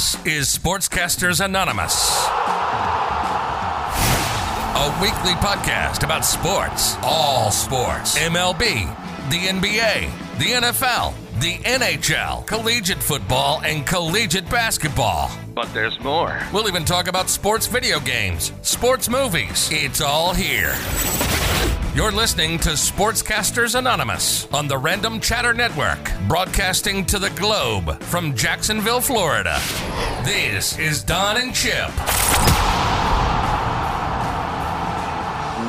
This is Sportscasters Anonymous, a weekly podcast about sports, all sports, MLB, the NBA, the NFL, the NHL, collegiate football, and collegiate basketball. But there's more. We'll even talk about sports video games, sports movies. It's all here. You're listening to Sportscasters Anonymous on the Random Chatter Network, broadcasting to the globe from Jacksonville, Florida. This is Don and Chip.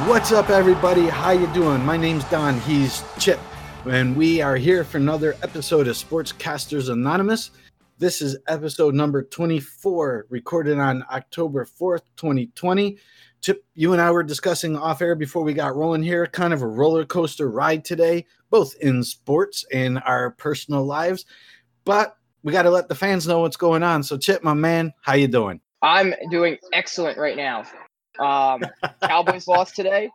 What's up, everybody? How you doing? My name's Don. He's Chip, and we are here for another episode of Sportscasters Anonymous. This is episode number 24, recorded on October 4th, 2020. Chip, you and I were discussing off air before we got rolling here, kind of a roller coaster ride today, both in sports and our personal lives. But we got to let the fans know what's going on. So, Chip, my man, how you doing? I'm doing excellent right now. Um, Cowboys lost today.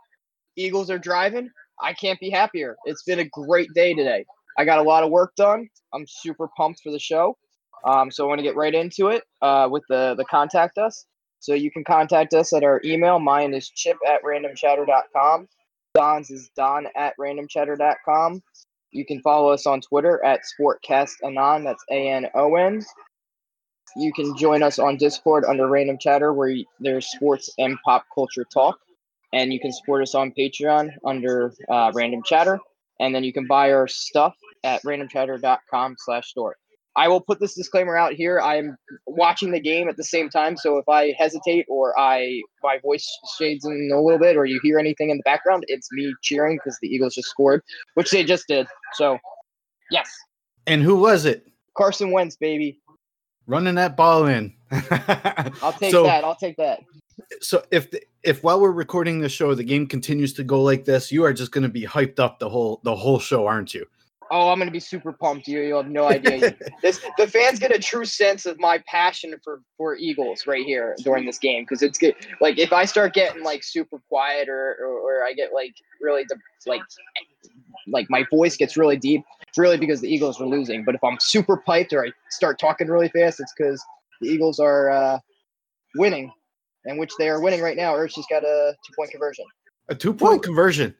Eagles are driving. I can't be happier. It's been a great day today. I got a lot of work done. I'm super pumped for the show. Um, so I want to get right into it uh, with the the contact us. So you can contact us at our email. Mine is chip at randomchatter.com. Don's is don at randomchatter.com. You can follow us on Twitter at SportcastAnon. That's A N O N. You can join us on Discord under Random Chatter, where there's sports and pop culture talk. And you can support us on Patreon under uh, Random Chatter. And then you can buy our stuff at randomchatter.com slash store. I will put this disclaimer out here. I'm watching the game at the same time, so if I hesitate or I my voice shades in a little bit, or you hear anything in the background, it's me cheering because the Eagles just scored, which they just did. So, yes. And who was it? Carson Wentz, baby, running that ball in. I'll take so, that. I'll take that. So if if while we're recording the show, the game continues to go like this, you are just going to be hyped up the whole the whole show, aren't you? Oh, I'm gonna be super pumped. You, you have no idea. this the fans get a true sense of my passion for for Eagles right here during this game because it's good. Like if I start getting like super quiet or, or or, I get like really de- like like my voice gets really deep, it's really because the Eagles are losing. But if I'm super piped or I start talking really fast, it's because the Eagles are uh, winning, and which they are winning right now. Ertz just got a two point conversion. A two point conversion.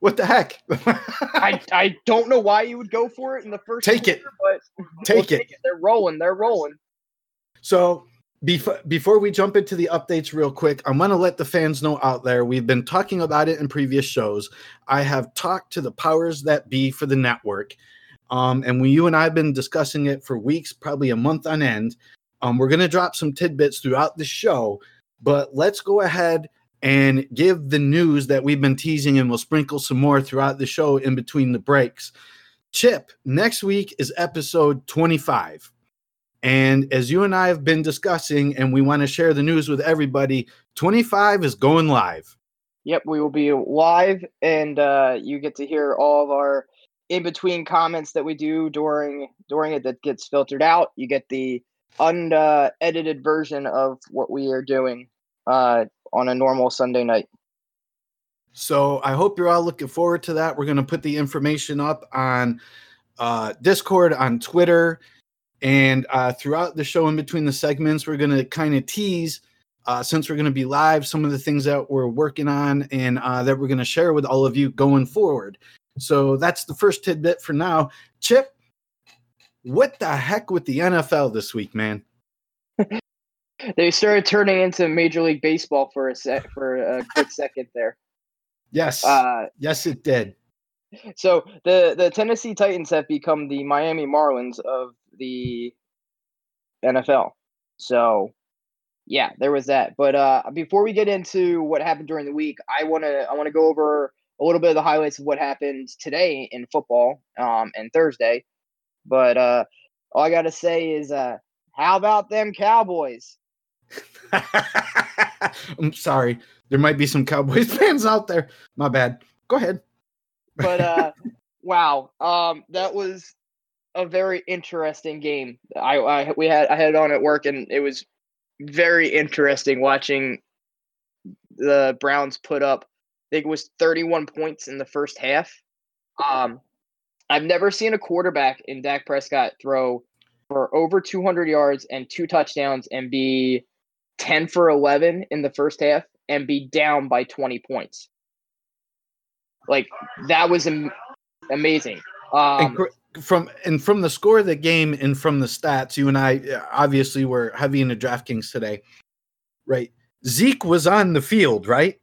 What the heck? I, I don't know why you would go for it in the first. Take quarter, it, but take, we'll it. take, it. They're rolling. They're rolling. So before before we jump into the updates real quick, I'm going to let the fans know out there. We've been talking about it in previous shows. I have talked to the powers that be for the network, um, and we, you and I have been discussing it for weeks, probably a month on end. Um, we're going to drop some tidbits throughout the show, but let's go ahead and give the news that we've been teasing and we'll sprinkle some more throughout the show in between the breaks. Chip, next week is episode 25. And as you and I have been discussing, and we want to share the news with everybody, 25 is going live. Yep, we will be live, and uh, you get to hear all of our in between comments that we do during during it that gets filtered out. You get the unedited uh, version of what we are doing uh, on a normal Sunday night. So I hope you're all looking forward to that. We're going to put the information up on uh, Discord, on Twitter, and uh, throughout the show in between the segments, we're going to kind of tease. Uh, since we're going to be live, some of the things that we're working on and uh, that we're going to share with all of you going forward. So that's the first tidbit for now. Chip, what the heck with the NFL this week, man? they started turning into Major League Baseball for a sec for a quick second there. Yes. Uh, yes, it did. So the the Tennessee Titans have become the Miami Marlins of the NFL. So yeah, there was that. But uh, before we get into what happened during the week, I want to I want to go over a little bit of the highlights of what happened today in football um, and Thursday. But uh, all I got to say is, uh, how about them Cowboys? I'm sorry. There might be some Cowboys fans out there. My bad. Go ahead. But uh wow. Um that was a very interesting game. I, I we had I had it on at work and it was very interesting watching the Browns put up I think it was 31 points in the first half. Um I've never seen a quarterback in Dak Prescott throw for over 200 yards and two touchdowns and be 10 for 11 in the first half and be down by 20 points. Like that was am- amazing. Um, and from and from the score of the game and from the stats, you and I uh, obviously were heavy into DraftKings today, right? Zeke was on the field, right?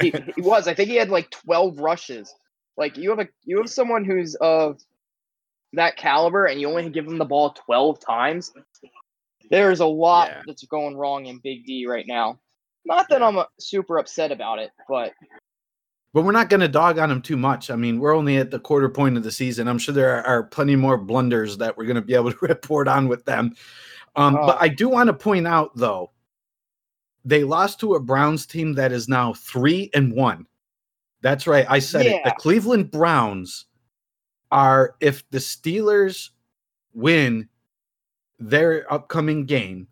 he, he was. I think he had like 12 rushes. Like you have a you have someone who's of that caliber and you only give him the ball 12 times. There's a lot Yeah. that's going wrong in Big D right now. Not that I'm uh, super upset about it, but but we're not going to dog on him too much. I mean, we're only at the quarter point of the season. I'm sure there are, are plenty more blunders that we're going to be able to report on with them. Um, Oh. But I do want to point out, though, they lost to a Browns team that is now three and one. That's right. I said it. The Cleveland Browns are, if the Steelers win their upcoming game,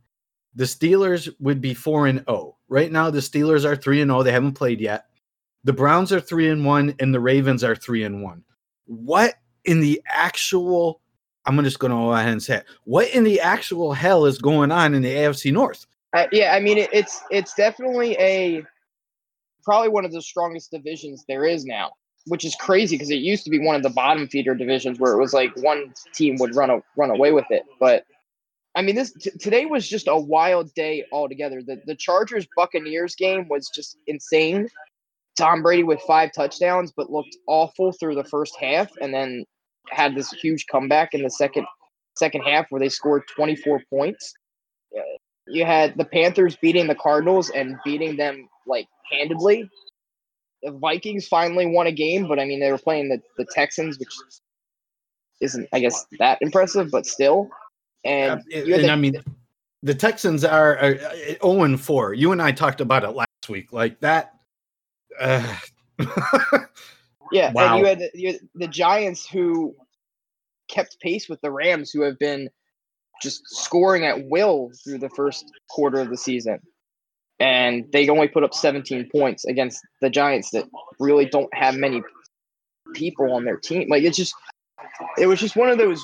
the Steelers would be 4 and 0. Right now the Steelers are 3 and 0. They haven't played yet. The Browns are 3 and 1 and the Ravens are 3 and 1. What in the actual I'm just going to go ahead and say it. What in the actual hell is going on in the AFC North? uh, yeah, I mean it, it's it's definitely a probably one of the strongest divisions there is now, which is crazy because it used to be one of the bottom feeder divisions where it was like one team would run a, run away with it. But I mean, this t- today was just a wild day altogether. The the Chargers Buccaneers game was just insane. Tom Brady with five touchdowns, but looked awful through the first half, and then had this huge comeback in the second second half where they scored 24 points. You had the Panthers beating the Cardinals and beating them like handedly. The Vikings finally won a game, but I mean they were playing the, the Texans, which isn't I guess that impressive, but still. And, and the- I mean, the Texans are, are uh, 0 and 4. You and I talked about it last week. Like that. Uh, Yeah, Wow. and you had, the, you had the Giants who kept pace with the Rams, who have been just scoring at will through the first quarter of the season, and they only put up 17 points against the Giants that really don't have many people on their team. Like it's just, it was just one of those,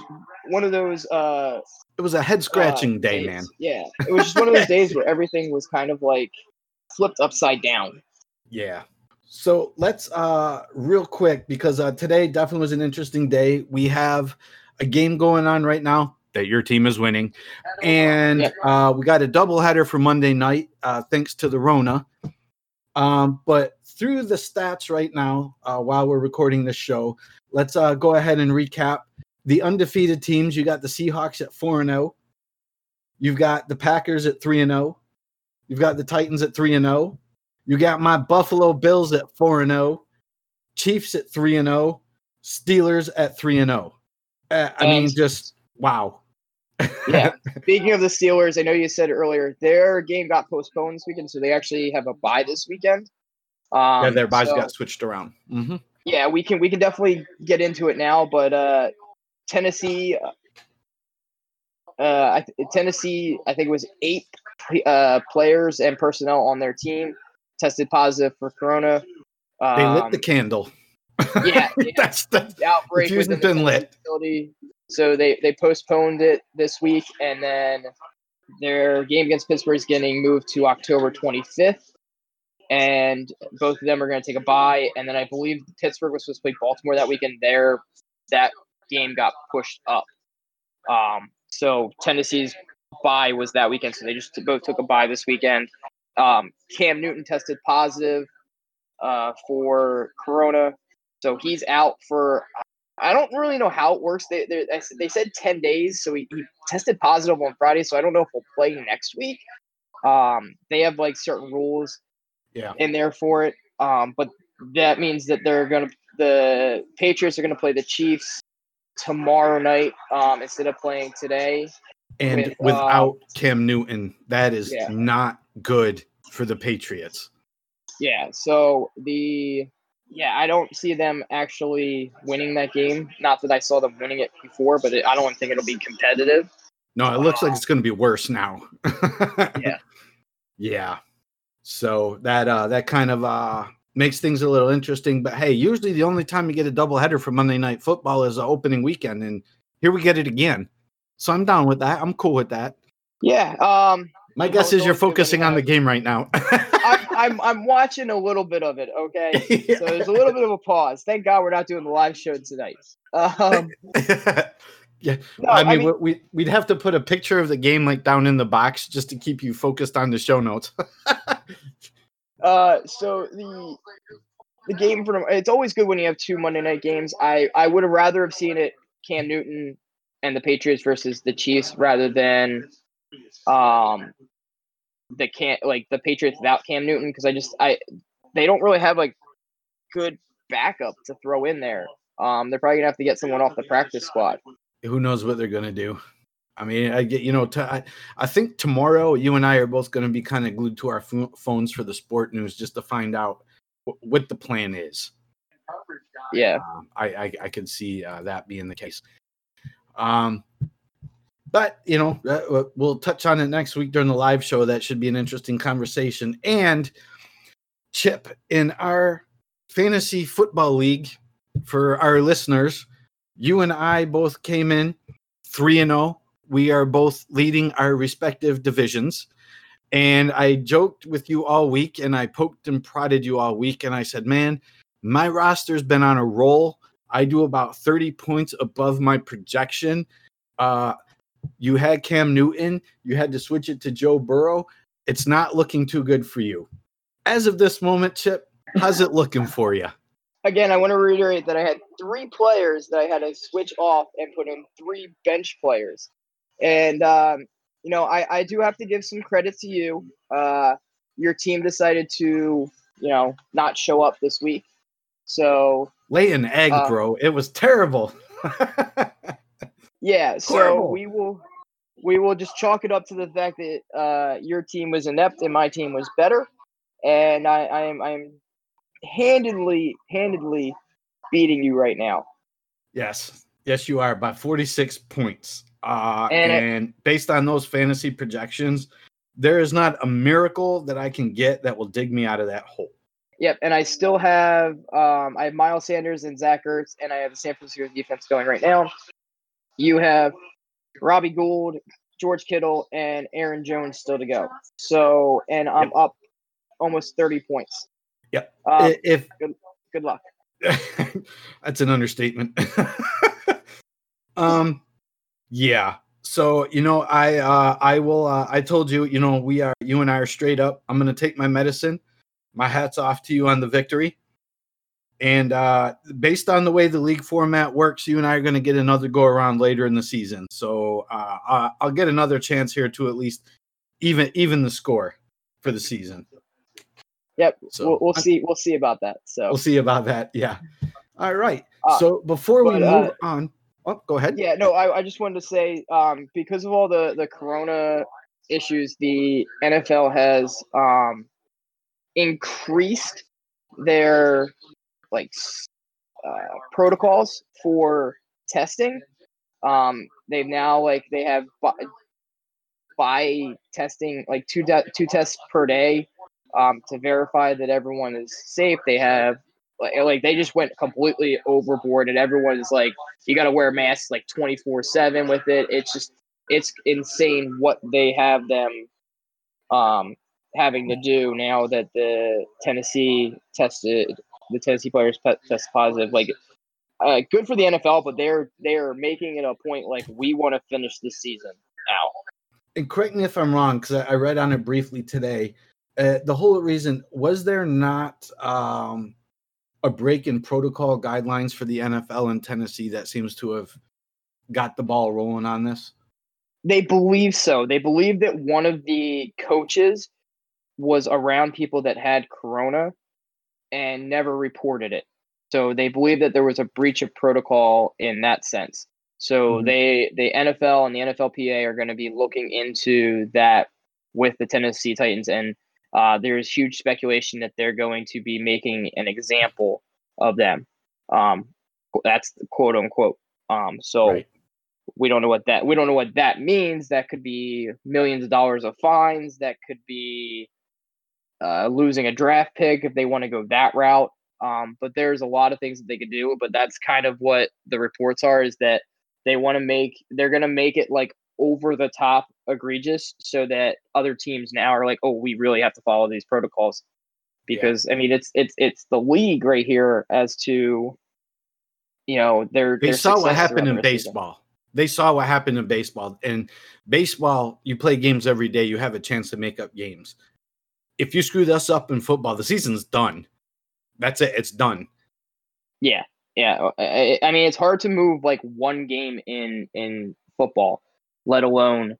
one of those. uh it was a head scratching uh, day, days. man. Yeah, it was just one of those days where everything was kind of like flipped upside down. Yeah. So let's uh real quick because uh today definitely was an interesting day. We have a game going on right now that your team is winning. And Yeah. uh we got a double header for Monday night, uh thanks to the Rona. Um, but through the stats right now, uh while we're recording this show, let's uh go ahead and recap the undefeated teams. You got the Seahawks at 4 and 0. You've got the Packers at 3 and 0. You've got the Titans at 3 and 0. You got my Buffalo Bills at 4 and 0, Chiefs at 3 and 0, Steelers at 3 and 0. Uh, I mean And- just wow. Yeah. Speaking of the Steelers, I know you said earlier their game got postponed this weekend, so they actually have a bye this weekend. Um, yeah, their buys so- got switched around. Mhm. Yeah, we can we can definitely get into it now, but uh, Tennessee, uh, I th- Tennessee, I think it was eight uh, players and personnel on their team tested positive for corona. Um, They lit the candle. yeah, yeah. That's the the outbreak The fuse within has been lit. facility. So they they postponed it this week, and then their game against Pittsburgh is getting moved to October 25th. And both of them are going to take a bye. And then I believe Pittsburgh was supposed to play Baltimore that weekend. There, that game got pushed up. Um, so Tennessee's bye was that weekend. So they just both took a bye this weekend. Um, Cam Newton tested positive uh, for Corona. So he's out for I don't really know how it works. They they, they said ten days, so he, he tested positive on Friday. So I don't know if he'll play next week. Um, they have like certain rules yeah. in there for it. Um, but that means that they're gonna the Patriots are gonna play the Chiefs tomorrow night um, instead of playing today. And with, without Cam Newton, that is yeah. not good for the Patriots. Yeah. So the yeah, I don't see them actually winning that game. Not that I saw them winning it before, but it, I don't think it'll be competitive. No, it looks like it's going to be worse now. Yeah. Yeah. So that uh that kind of uh makes things a little interesting, but hey, usually the only time you get a double header for Monday night football is the opening weekend and here we get it again. So I'm down with that. I'm cool with that. Yeah. Um, My guess is you're always good when focusing on the game right now. I'm, I'm I'm watching a little bit of it. Okay. So there's a little bit of a pause. Thank God we're not doing the live show tonight. Um, yeah, no, I mean, we, we we'd have to put a picture of the game like down in the box just to keep you focused on the show notes. Uh, so the the game for it's always good when you have two Monday night games. I I would have rather have seen it Cam Newton and the Patriots versus the Chiefs rather than um the can like the Patriots without Cam Newton because I just I they don't really have like good backup to throw in there. Um, they're probably gonna have to get someone off the practice squad. Who knows what they're gonna do? I mean, I get you know. T- I, I think tomorrow you and I are both going to be kind of glued to our pho- phones for the sport news just to find out wh- what the plan is. Yeah, Um, I, I I could see uh, that being the case. Um, but you know, uh, uh, we'll touch on it next week during the live show. That should be an interesting conversation. And Chip in our fantasy football league for our listeners, you and I both came in three and zero. We are both leading our respective divisions. And I joked with you all week, and I poked and prodded you all week, and I said, "Man, my roster's been on a roll. I do about 30 points above my projection. Uh, you had Cam Newton, you had to switch it to Joe Burrow. It's not looking too good for you. As of this moment, Chip, how's it looking for you? again, I want to reiterate that I had three players that I had to switch off and put in three bench players. And, um, you know, I, I do have to give some credit to you. Uh, your team decided to, you know, not show up this week. So, Lay an egg, Uh, bro. It was terrible. yeah, so Horrible. we will. We will just chalk it up to the fact that uh, your team was inept and my team was better, and I, I am I'm handedly handedly beating you right now. yes. Yes, you are by 46 points. Uh, And and, it- based on those fantasy projections, there is not a miracle that I can get that will dig me out of that hole. Yep, and I still have um, I have Miles Sanders and Zach Ertz, and I have the San Francisco defense going right now. You have Robbie Gould, George Kittle, and Aaron Jones still to go. So, and I'm Yep. up almost thirty points. Yep. Um, if good luck. That's an understatement. um yeah. So, you know, I uh I will uh I told you, you know, we are you and I are straight up. I'm going to take my medicine. My hats off to you on the victory. And uh based on the way the league format works, you and I are going to get another go around later in the season. So, uh I- I'll get another chance here to at least even even the score for the season. Yep, So, we'll, we'll see. We'll see about that. So, We'll see about that. Yeah. All right. Uh, so before we but, uh, move on, oh, go ahead. yeah, no, I, I just wanted to say um, because of all the the Corona issues, the NFL has um, increased their like uh, protocols for testing. Um, they've now like they have by, by testing like two de- two tests per day um, to verify that everyone is safe. They have like, like they just went completely overboard, and everyone is like, you got to wear masks like twenty four seven with it. It's just it's insane what they have them um, having to do now that the Tennessee tested the Tennessee players pe- test positive. Like, uh, good for the NFL, but they're they're making it a point like we want to finish this season now. And correct me if I'm wrong, because I, I read on it briefly today. Uh, the whole reason was there not um, a break in protocol guidelines for the NFL in Tennessee that seems to have got the ball rolling on this? They believe so. They believe that one of the coaches was around people that had corona and never reported it. So they believe that there was a breach of protocol in that sense. So Mhm. they the NFL and the NFLPA are going to be looking into that with the Tennessee Titans and uh, there's huge speculation that they're going to be making an example of them. Um, that's the quote unquote. Um, so Right. we don't know what that we don't know what that means. That could be millions of dollars of fines. That could be uh, losing a draft pick if they want to go that route. Um, but there's a lot of things that they could do. But that's kind of what the reports are: is that They want to make they're going to make it like over the top egregious so that other teams now are like, "Oh, we really have to follow these protocols." Because yeah. I mean, it's it's it's the league right here as to you know, their They saw what happened in baseball. Season. They saw what happened in baseball. And baseball, you play games every day, you have a chance to make up games. If you screw this up in football, the season's done. That's it. It's done. Yeah. Yeah. I, I mean, it's hard to move like one game in in football, let alone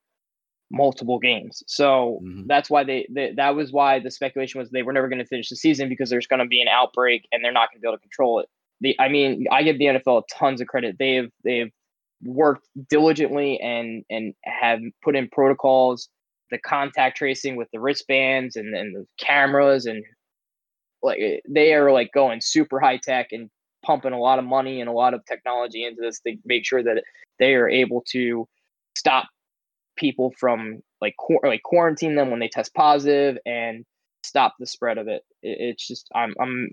multiple games. So mm-hmm. that's why they, they, that was why the speculation was they were never going to finish the season because there's going to be an outbreak and they're not going to be able to control it. The I mean, I give the NFL tons of credit. They've they've worked diligently and and have put in protocols, the contact tracing with the wristbands and and the cameras and like they are like going super high tech and pumping a lot of money and a lot of technology into this to make sure that they are able to stop people from like like quarantine them when they test positive and stop the spread of it. it. It's just I'm I'm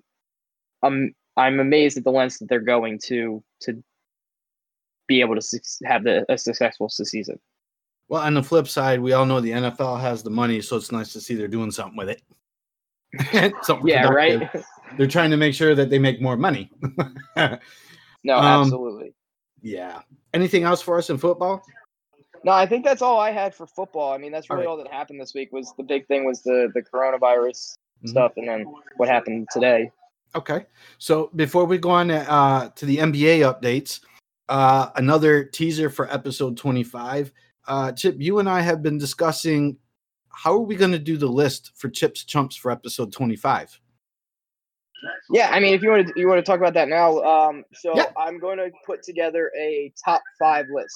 I'm I'm amazed at the lengths that they're going to to be able to su- have the, a successful season. Well, on the flip side, we all know the NFL has the money, so it's nice to see they're doing something with it. something yeah, productive. right. they're trying to make sure that they make more money. no, um, absolutely. Yeah. Anything else for us in football? No, I think that's all I had for football. I mean, that's really all, right. all that happened this week. Was the big thing was the the coronavirus mm-hmm. stuff, and then what happened today. Okay, so before we go on uh, to the NBA updates, uh, another teaser for episode twenty five. Uh, Chip, you and I have been discussing how are we going to do the list for Chips Chumps for episode twenty five. Yeah, I mean, if you want to, you want to talk about that now. Um, so yeah. I'm going to put together a top five list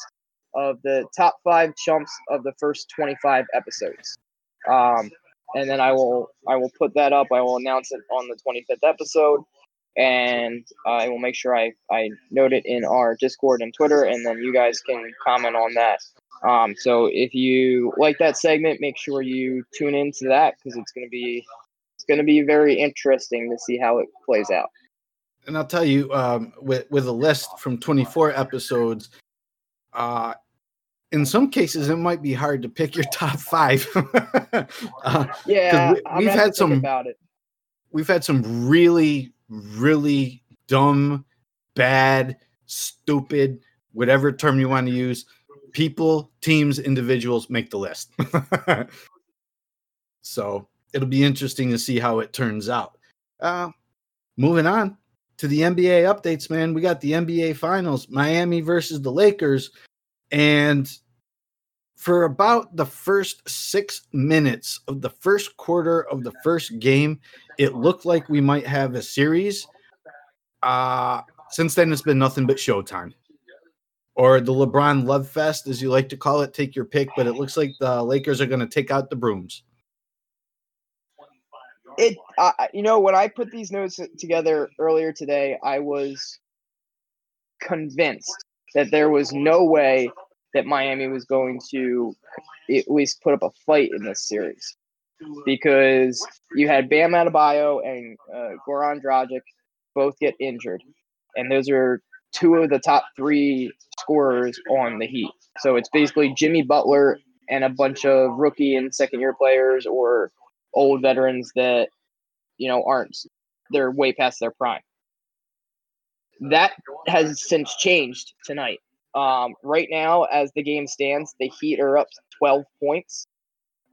of the top five chumps of the first 25 episodes. Um, and then I will I will put that up. I will announce it on the 25th episode, and I will make sure I I note it in our Discord and Twitter, and then you guys can comment on that. Um, so if you like that segment, make sure you tune into that because it's going to be it's going to be very interesting to see how it plays out. And I'll tell you, um, with with a list from 24 episodes, uh, in some cases it might be hard to pick your top five. uh, yeah, we, have had some about it. We've had some really, really dumb, bad, stupid, whatever term you want to use. People, teams, individuals make the list. so it'll be interesting to see how it turns out. Uh, moving on to the NBA updates, man. We got the NBA Finals, Miami versus the Lakers. And for about the first six minutes of the first quarter of the first game, it looked like we might have a series. Uh, since then, it's been nothing but showtime. Or the LeBron Love Fest, as you like to call it. Take your pick, but it looks like the Lakers are going to take out the brooms. It, uh, you know, when I put these notes together earlier today, I was convinced that there was no way that Miami was going to at least put up a fight in this series because you had Bam Adebayo and uh, Goran Dragic both get injured, and those are two of the top three scorers on the Heat. So it's basically Jimmy Butler and a bunch of rookie and second year players or old veterans that you know aren't they're way past their prime. That has since changed tonight. Um, right now, as the game stands, the Heat are up 12 points.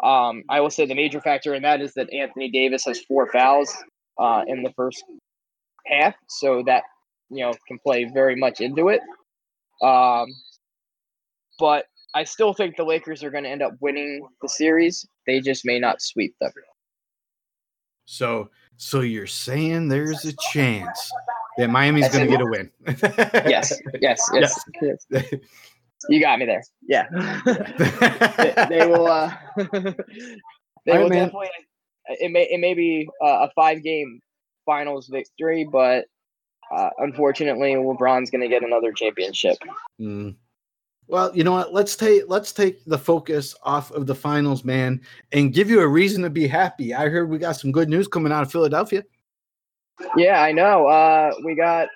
Um, I will say the major factor in that is that Anthony Davis has four fouls uh, in the first half, so that you know can play very much into it. Um, but I still think the Lakers are going to end up winning the series. They just may not sweep them. So, so you're saying there's a chance that Miami's going to get a win. yes, yes, yes, yes. You got me there. Yeah, they, they, will. Uh, they will definitely. It may it may be a five game finals victory, but uh, unfortunately, LeBron's going to get another championship. Mm. Well, you know what? Let's take let's take the focus off of the finals, man, and give you a reason to be happy. I heard we got some good news coming out of Philadelphia. Yeah, I know. Uh, we got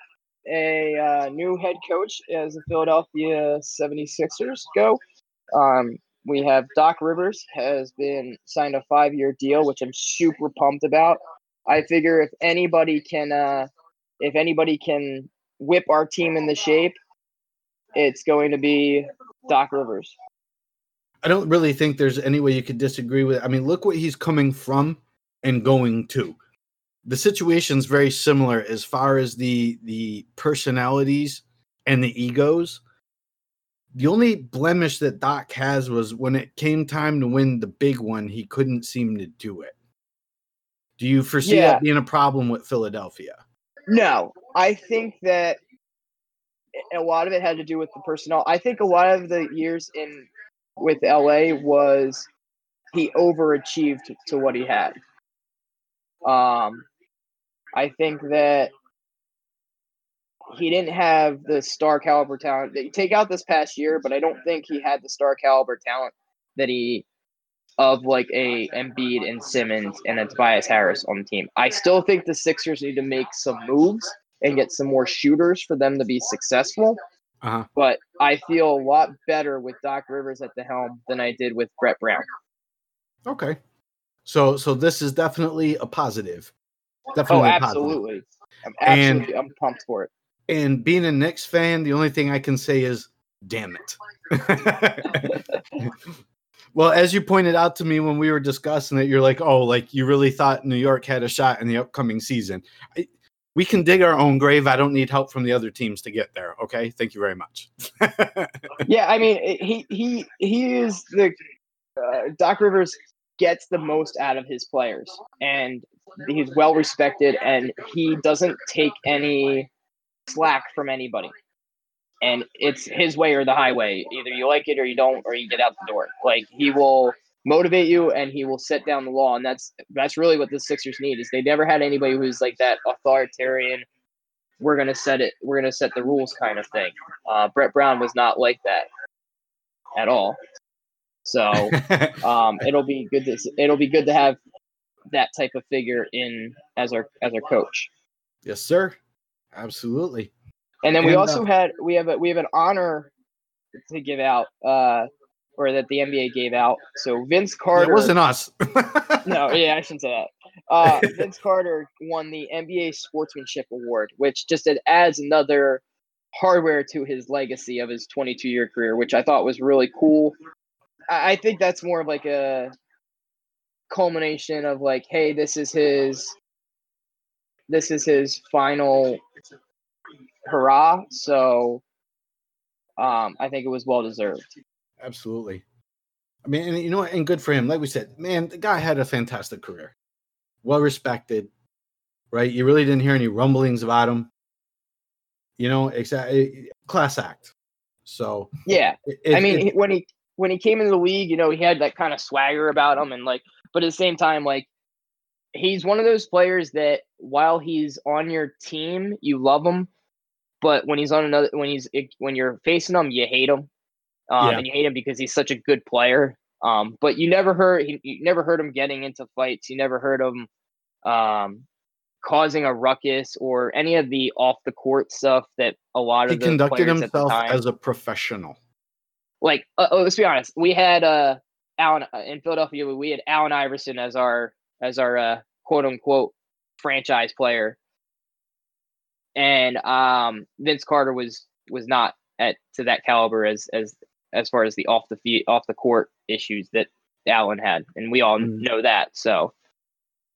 a uh, new head coach as the Philadelphia 76ers go. Um, we have Doc Rivers has been signed a five year deal, which I'm super pumped about. I figure if anybody can, uh, if anybody can whip our team into shape, it's going to be Doc Rivers. I don't really think there's any way you could disagree with. It. I mean, look what he's coming from and going to. The situation's very similar as far as the the personalities and the egos. The only blemish that Doc has was when it came time to win the big one, he couldn't seem to do it. Do you foresee Yeah. that being a problem with Philadelphia? No, I think that a lot of it had to do with the personnel. I think a lot of the years in with LA was he overachieved to what he had. Um, I think that he didn't have the star caliber talent. That you take out this past year, but I don't think he had the star caliber talent that he of like a Embiid and Simmons and a Tobias Harris on the team. I still think the Sixers need to make some moves and get some more shooters for them to be successful. Uh-huh. But I feel a lot better with Doc Rivers at the helm than I did with Brett Brown. Okay. So so this is definitely a positive. Oh, Definitely positive. absolutely. I'm And- I'm pumped for it. And being a Knicks fan, the only thing I can say is, damn it. well, as you pointed out to me when we were discussing it, you're like, oh, like you really thought New York had a shot in the upcoming season. I, we can dig our own grave. I don't need help from the other teams to get there. Okay. Thank you very much. Yeah, I mean he he he is the uh, Doc Rivers gets the most out of his players and he's well respected and he doesn't take any slack from anybody. And it's his way or the highway. Either you like it or you don't or you get out the door. Like he will motivate you and he will set down the law and that's that's really what the Sixers need is they never had anybody who's like that authoritarian we're gonna set it we're gonna set the rules kind of thing. Uh, Brett Brown was not like that at all. So um, it'll be good to it'll be good to have that type of figure in as our as our coach. yes, sir. Absolutely. And then we And, also uh, had we have a we have an honor to give out uh, or that the NBA gave out. So Vince Carter It wasn't us. no, yeah, I shouldn't say that. Uh, Vince Carter won the NBA Sportsmanship Award, which just it adds another hardware to his legacy of his 22 year career, which I thought was really cool. I, think that's more of like a culmination of like, hey, this is his, this is his final hurrah. So, um, I think it was well deserved. Absolutely. I mean, and you know what? And good for him. Like we said, man, the guy had a fantastic career, well respected, right? You really didn't hear any rumblings about him. You know, exactly class act. So, Yeah. it, I mean, it- when he when he came into the league, you know, he had that kind of swagger about him, and like, but at the same time, like, he's one of those players that while he's on your team, you love him, but when he's on another, when he's when you're facing him, you hate him, um, Yeah. and you hate him because he's such a good player. Um, but you never heard he, you never heard him getting into fights. You never heard him um, causing a ruckus or any of the off the court stuff that a lot of he the conducted players at the himself as a professional. Like uh, oh, let's be honest we had uh Allen uh, in Philadelphia we had Allen Iverson as our as our uh, quote unquote franchise player and um Vince Carter was was not at to that caliber as as as far as the off the feet off the court issues that Allen had and we all Mm. know that so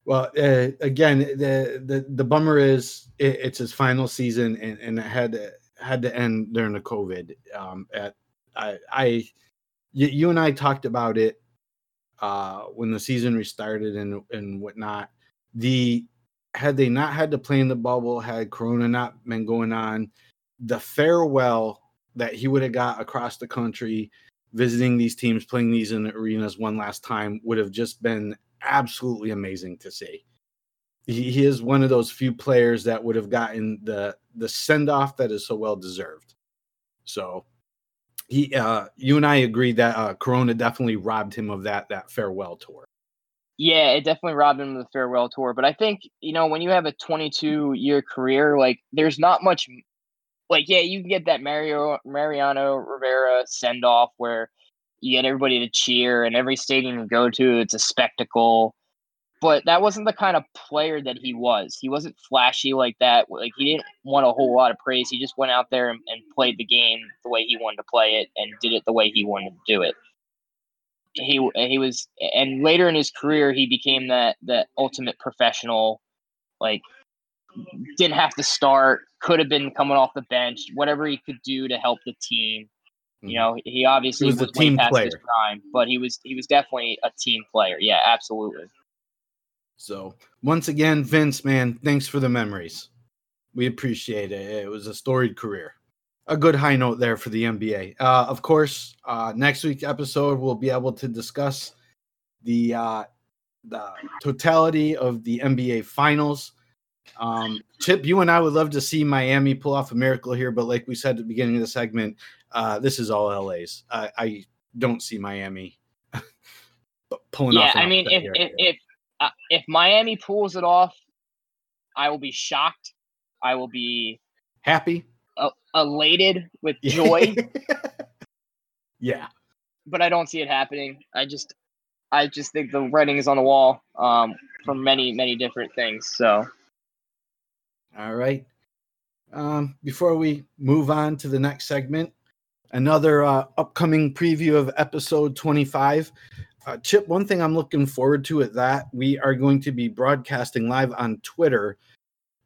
Well, uh, again, the, the the bummer is it, it's his final season, and, and it had to, had to end during the COVID. Um, at I, I you, and I talked about it uh, when the season restarted and and whatnot. The had they not had to play in the bubble, had Corona not been going on, the farewell that he would have got across the country, visiting these teams, playing these in the arenas one last time, would have just been absolutely amazing to see. He, he is one of those few players that would have gotten the the send off that is so well deserved. So he, uh, you and I agreed that uh, Corona definitely robbed him of that that farewell tour. Yeah, it definitely robbed him of the farewell tour. But I think, you know, when you have a 22 year career, like there's not much like yeah, you can get that Mario Mariano Rivera send off where you get everybody to cheer and every stadium you go to, it's a spectacle. But that wasn't the kind of player that he was. He wasn't flashy like that. Like he didn't want a whole lot of praise. He just went out there and, and played the game the way he wanted to play it and did it the way he wanted to do it he he was and later in his career he became that that ultimate professional like didn't have to start could have been coming off the bench whatever he could do to help the team you mm-hmm. know he obviously He was was, a way team past player. his prime but he was he was definitely a team player yeah absolutely So once again, Vince, man, thanks for the memories. We appreciate it. It was a storied career. A good high note there for the NBA. Uh, of course, uh, next week's episode we'll be able to discuss the uh, the totality of the NBA Finals. Um, Chip, you and I would love to see Miami pull off a miracle here, but like we said at the beginning of the segment, uh, this is all LA's. I, I don't see Miami pulling yeah off. an i mean if if if, uh, if miami pulls it off i will be shocked i will be happy, uh, elated with joy yeah. but I don't see it happening. I just, I just think the writing is on the wall um, for many, many different things. So All right. Um, before we move on to the next segment, another uh, upcoming preview of episode 25. Uh, Chip, one thing I'm looking forward to at that, we are going to be broadcasting live on Twitter.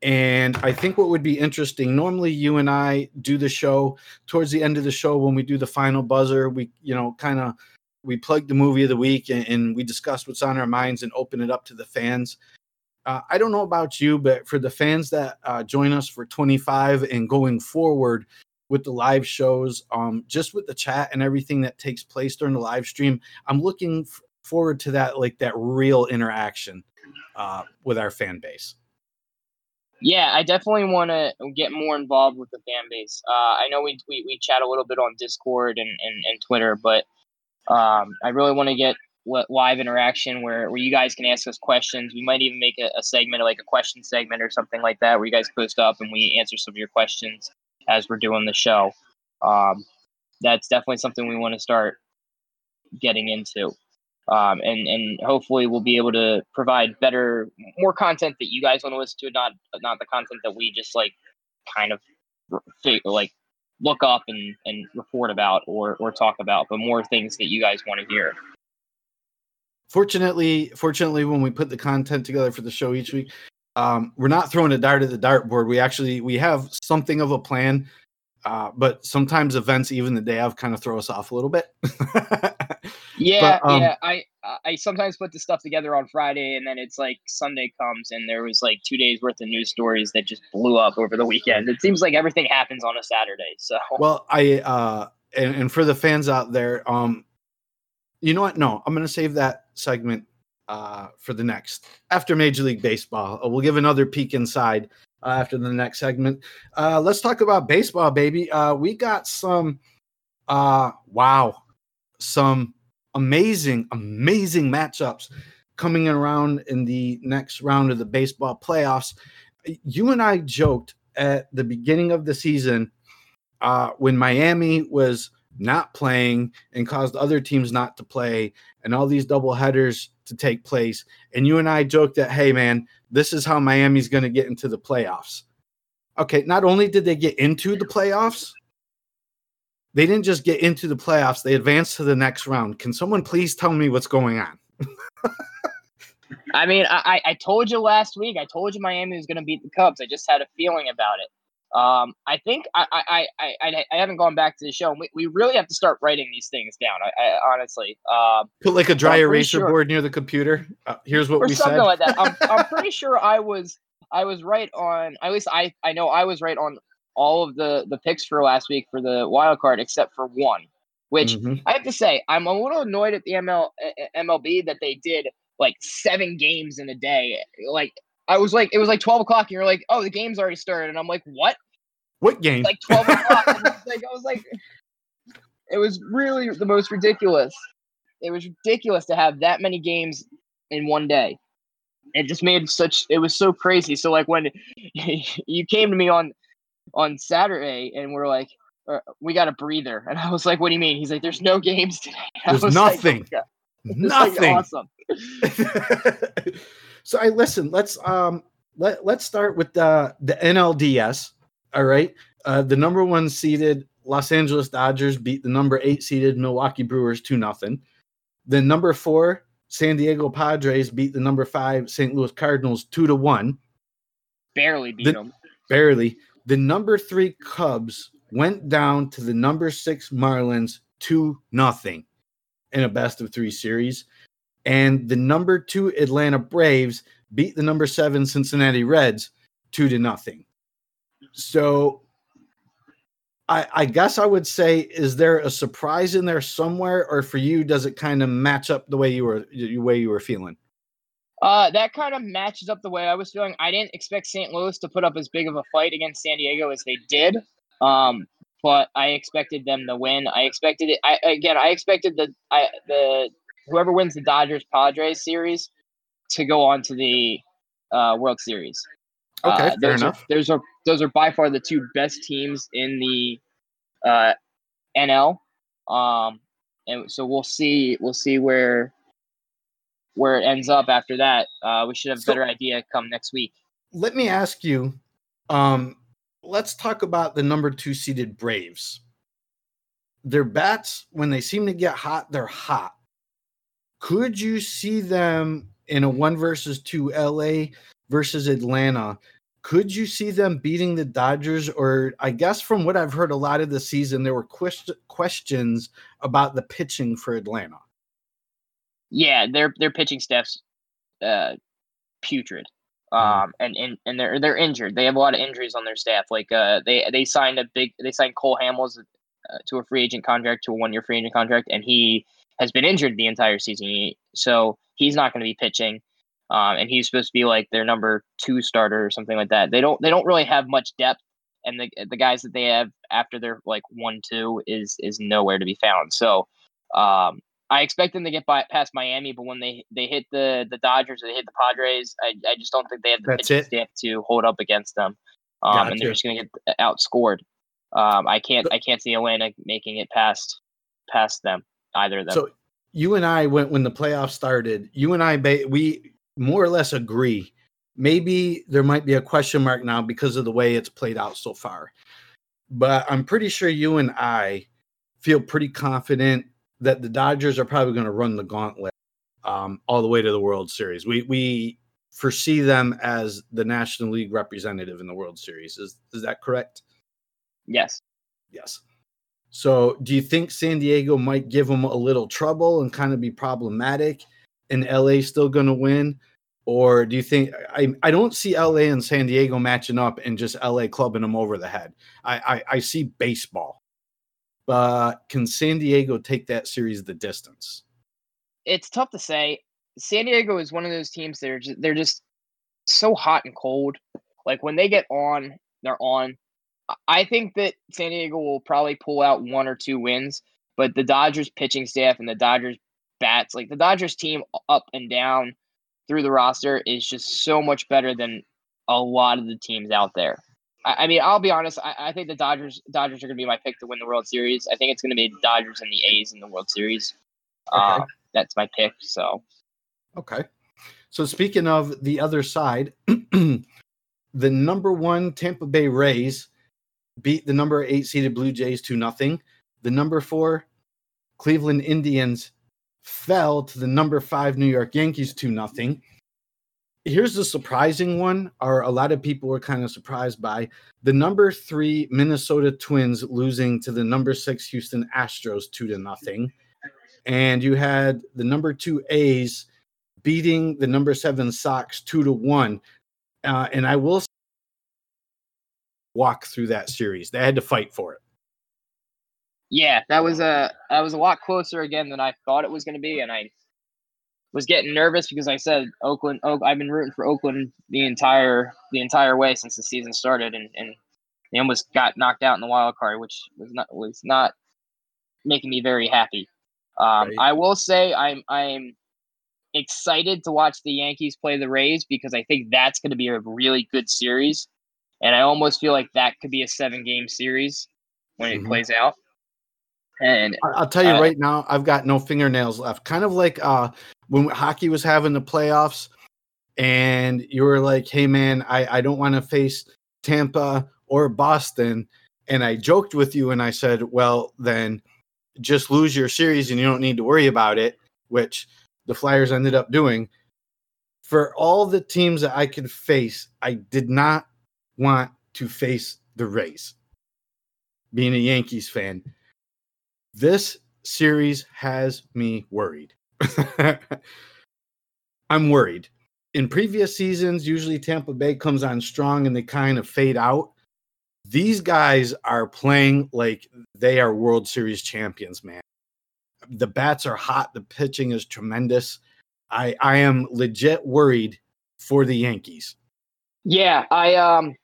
And I think what would be interesting, normally you and I do the show towards the end of the show when we do the final buzzer, we, you know, kind of we plug the movie of the week and, and we discuss what's on our minds and open it up to the fans. Uh, I don't know about you, but for the fans that uh, join us for 25 and going forward with the live shows, um, just with the chat and everything that takes place during the live stream, I'm looking f- forward to that, like that real interaction uh, with our fan base. yeah, I definitely want to get more involved with the fan base. Uh, I know we, we we chat a little bit on Discord and and, and Twitter, but um, I really want to get live interaction where where you guys can ask us questions. We might even make a, a segment like a question segment or something like that, where you guys post up and we answer some of your questions as we're doing the show. Um, that's definitely something we want to start getting into. Um, and and hopefully we'll be able to provide better, more content that you guys want to listen to, not not the content that we just like kind of like look up and, and report about or or talk about, but more things that you guys want to hear. Fortunately, fortunately, when we put the content together for the show each week, um, we're not throwing a dart at the dartboard. We actually we have something of a plan, uh, but sometimes events, even the day of, kind of throw us off a little bit. Yeah, But, um, yeah. I I sometimes put the stuff together on Friday, and then it's like Sunday comes, and there was like two days worth of news stories that just blew up over the weekend. It seems like everything happens on a Saturday. So well, I uh, and, and for the fans out there, um, you know what? No, I'm going to save that segment uh, for the next after Major League Baseball. Uh, we'll give another peek inside uh, after the next segment. Uh, let's talk about baseball, baby. Uh, we got some. Uh, wow, some amazing, amazing matchups coming around in the next round of the baseball playoffs. You and I joked at the beginning of the season uh, when Miami was not playing and caused other teams not to play and all these double headers to take place. And you and I joked that, hey, man, this is how Miami's going to get into the playoffs. Okay, not only did they get into the playoffs, they didn't just get into the playoffs, they advanced to the next round. Can someone please tell me what's going on? I mean, I, I told you last week. I told you Miami was going to beat the Cubs. I just had a feeling about it. Um, I think I I, I, I I haven't gone back to the show. We, we really have to start writing these things down. I, I honestly, um, Put like a dry eraser sure- board near the computer. Uh, here's what or we something said. like that. I'm, I'm pretty sure I was I was right on. At least I I know I was right on all of the the picks for last week for the wild card except for one, which Mhm. I have to say I'm a little annoyed at the ML uh, MLB that they did like seven games in a day. Like I was like it was like twelve o'clock and you're like oh the game's already started and I'm like what What game? like twelve o'clock and like I was like it was really the most ridiculous. It was ridiculous to have that many games in one day. It just made such it was so crazy. So like when you came to me on on Saturday, and we're like, uh, we got a breather. And I was like, what do you mean? He's like, there's no games today. I There's was like, nothing. "Oh, Nothing. Like, awesome. So I listen. Let's um let let's start with the the NLDS. All right, uh, the number one seeded Los Angeles Dodgers beat the number eight seeded Milwaukee Brewers two nothing. The number four San Diego Padres beat the number five St. Louis Cardinals two to one, Barely beat The- him. barely. The number three Cubs went down to the number six Marlins two nothing in a best of three series, and the number two Atlanta Braves beat the number seven Cincinnati Reds two to nothing. So, I, I guess I would say, is there a surprise in there somewhere, or for you, does it kind of match up the way you were the way you were feeling? Uh, that kind of matches up the way I was feeling. I didn't expect St. Louis to put up as big of a fight against San Diego as they did. Um, but I expected them to win. I expected it. I again, I expected the I the whoever wins the Dodgers Padres series to go on to the uh, World Series. Okay, Uh, fair those enough. Are, those are those are by far the two best teams in the uh, NL. Um, and so we'll see. We'll see where where it ends up after that. Uh, we should have a So- better idea come next week. let me ask you um let's talk about the number two seeded braves their bats when they seem to get hot they're hot could you see them in a one versus two la versus atlanta could you see them beating the dodgers or i guess from what i've heard a lot of the season there were quest- questions about the pitching for atlanta Yeah, their their pitching staff's uh, putrid. Mhm. Um, and, and and they're they're injured. They have a lot of injuries on their staff. Like uh, they they signed a big they signed Cole Hamels uh, to a free agent contract to a one year free agent contract, and he has been injured the entire season. So he's not going to be pitching. Um, and he's supposed to be like their number two starter or something like that. They don't they don't really have much depth, and the the guys that they have after their like one two is is nowhere to be found. So um, I expect them to get by past Miami, but when they they hit the the Dodgers or they hit the Padres, I, I just don't think they have the That's pitching it? staff to hold up against them, um, and they're just going to get outscored. Um, I can't I can't see Atlanta making it past past them either of them. So you and I went when the playoffs started. You and I, we more or less agree. Maybe there might be a question mark now because of the way it's played out so far. But I'm pretty sure you and I feel pretty confident that the Dodgers are probably going to run the gauntlet um, all the way to the World Series. We we foresee them as the National League representative in the World Series. Is is that correct? yes, Yes. So, do you think San Diego might give them a little trouble and kind of be problematic, and LA still going to win? Or do you think I, I don't see LA and San Diego matching up and just LA clubbing them over the head? I, I, I see baseball, but can San Diego take that series the distance? it's tough to say. San Diego is one of those teams that are just, they're just so hot and cold. Like when they get on, they're on. I- think that San Diego will probably pull out one or two wins, but the Dodgers pitching staff and the Dodgers bats, like the Dodgers team up and down through the roster is just so much better than a lot of the teams out there. I, I mean, I'll be honest. I, I think the Dodgers Dodgers are going to be my pick to win the World Series. I think it's going to be the Dodgers and the A's in the World Series. Okay. Uh, that's my pick. So Okay. So speaking of the other side, the number one Tampa Bay Rays beat the number eight seeded Blue Jays to nothing. The number four Cleveland Indians fell to the number five New York Yankees to nothing. Here's the surprising one, or a lot of people were kind of surprised by the number three Minnesota Twins losing to the number six Houston Astros two to nothing. And you had the number two A's beating the number seven Sox two to one. Uh, and I will walk through that series. They had to fight for it. yeah, that was a that was a lot closer again than I thought it was going to be, and I was getting nervous because I said Oakland. Oak, I've been rooting for Oakland the entire the entire way since the season started, and and they almost got knocked out in the wild card, which was not was not making me very happy. Um, Right. I will say I'm I'm excited to watch the Yankees play the Rays because I think that's going to be a really good series. And I almost feel like that could be a seven game series when it Mhm. plays out. And I- I'll tell you Uh, right now, I've got no fingernails left. Kind of like uh, when hockey was having the playoffs, and you were like, "Hey, man, I I don't want to face Tampa or Boston," and I joked with you and I said, "Well, then just lose your series and you don't need to worry about it," which the Flyers ended up doing. For all the teams that I could face, I did not want to face the Rays. Being a Yankees fan, this series has me worried. I'm worried. In previous seasons, usually Tampa Bay comes on strong and they kind of fade out. These guys are playing like they are World Series champions, man. The bats are hot, the pitching is tremendous. I I am legit worried for the Yankees. yeah, I um,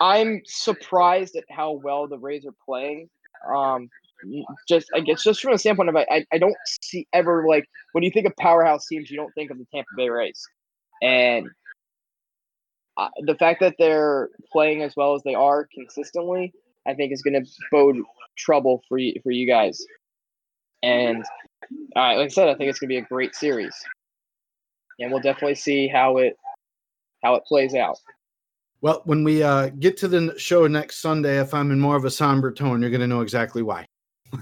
I'm surprised at how well the Rays are playing. Um, just I guess just from the standpoint of I I don't see ever like when you think of powerhouse teams, you don't think of the Tampa Bay Rays, and uh, the fact that they're playing as well as they are consistently, I think is going to bode trouble for you for you guys. And uh, like I said, I think it's going to be a great series, and we'll definitely see how it how it plays out. Well, when we uh, get to the show next Sunday, if I'm in more of a somber tone, you're going to know exactly why.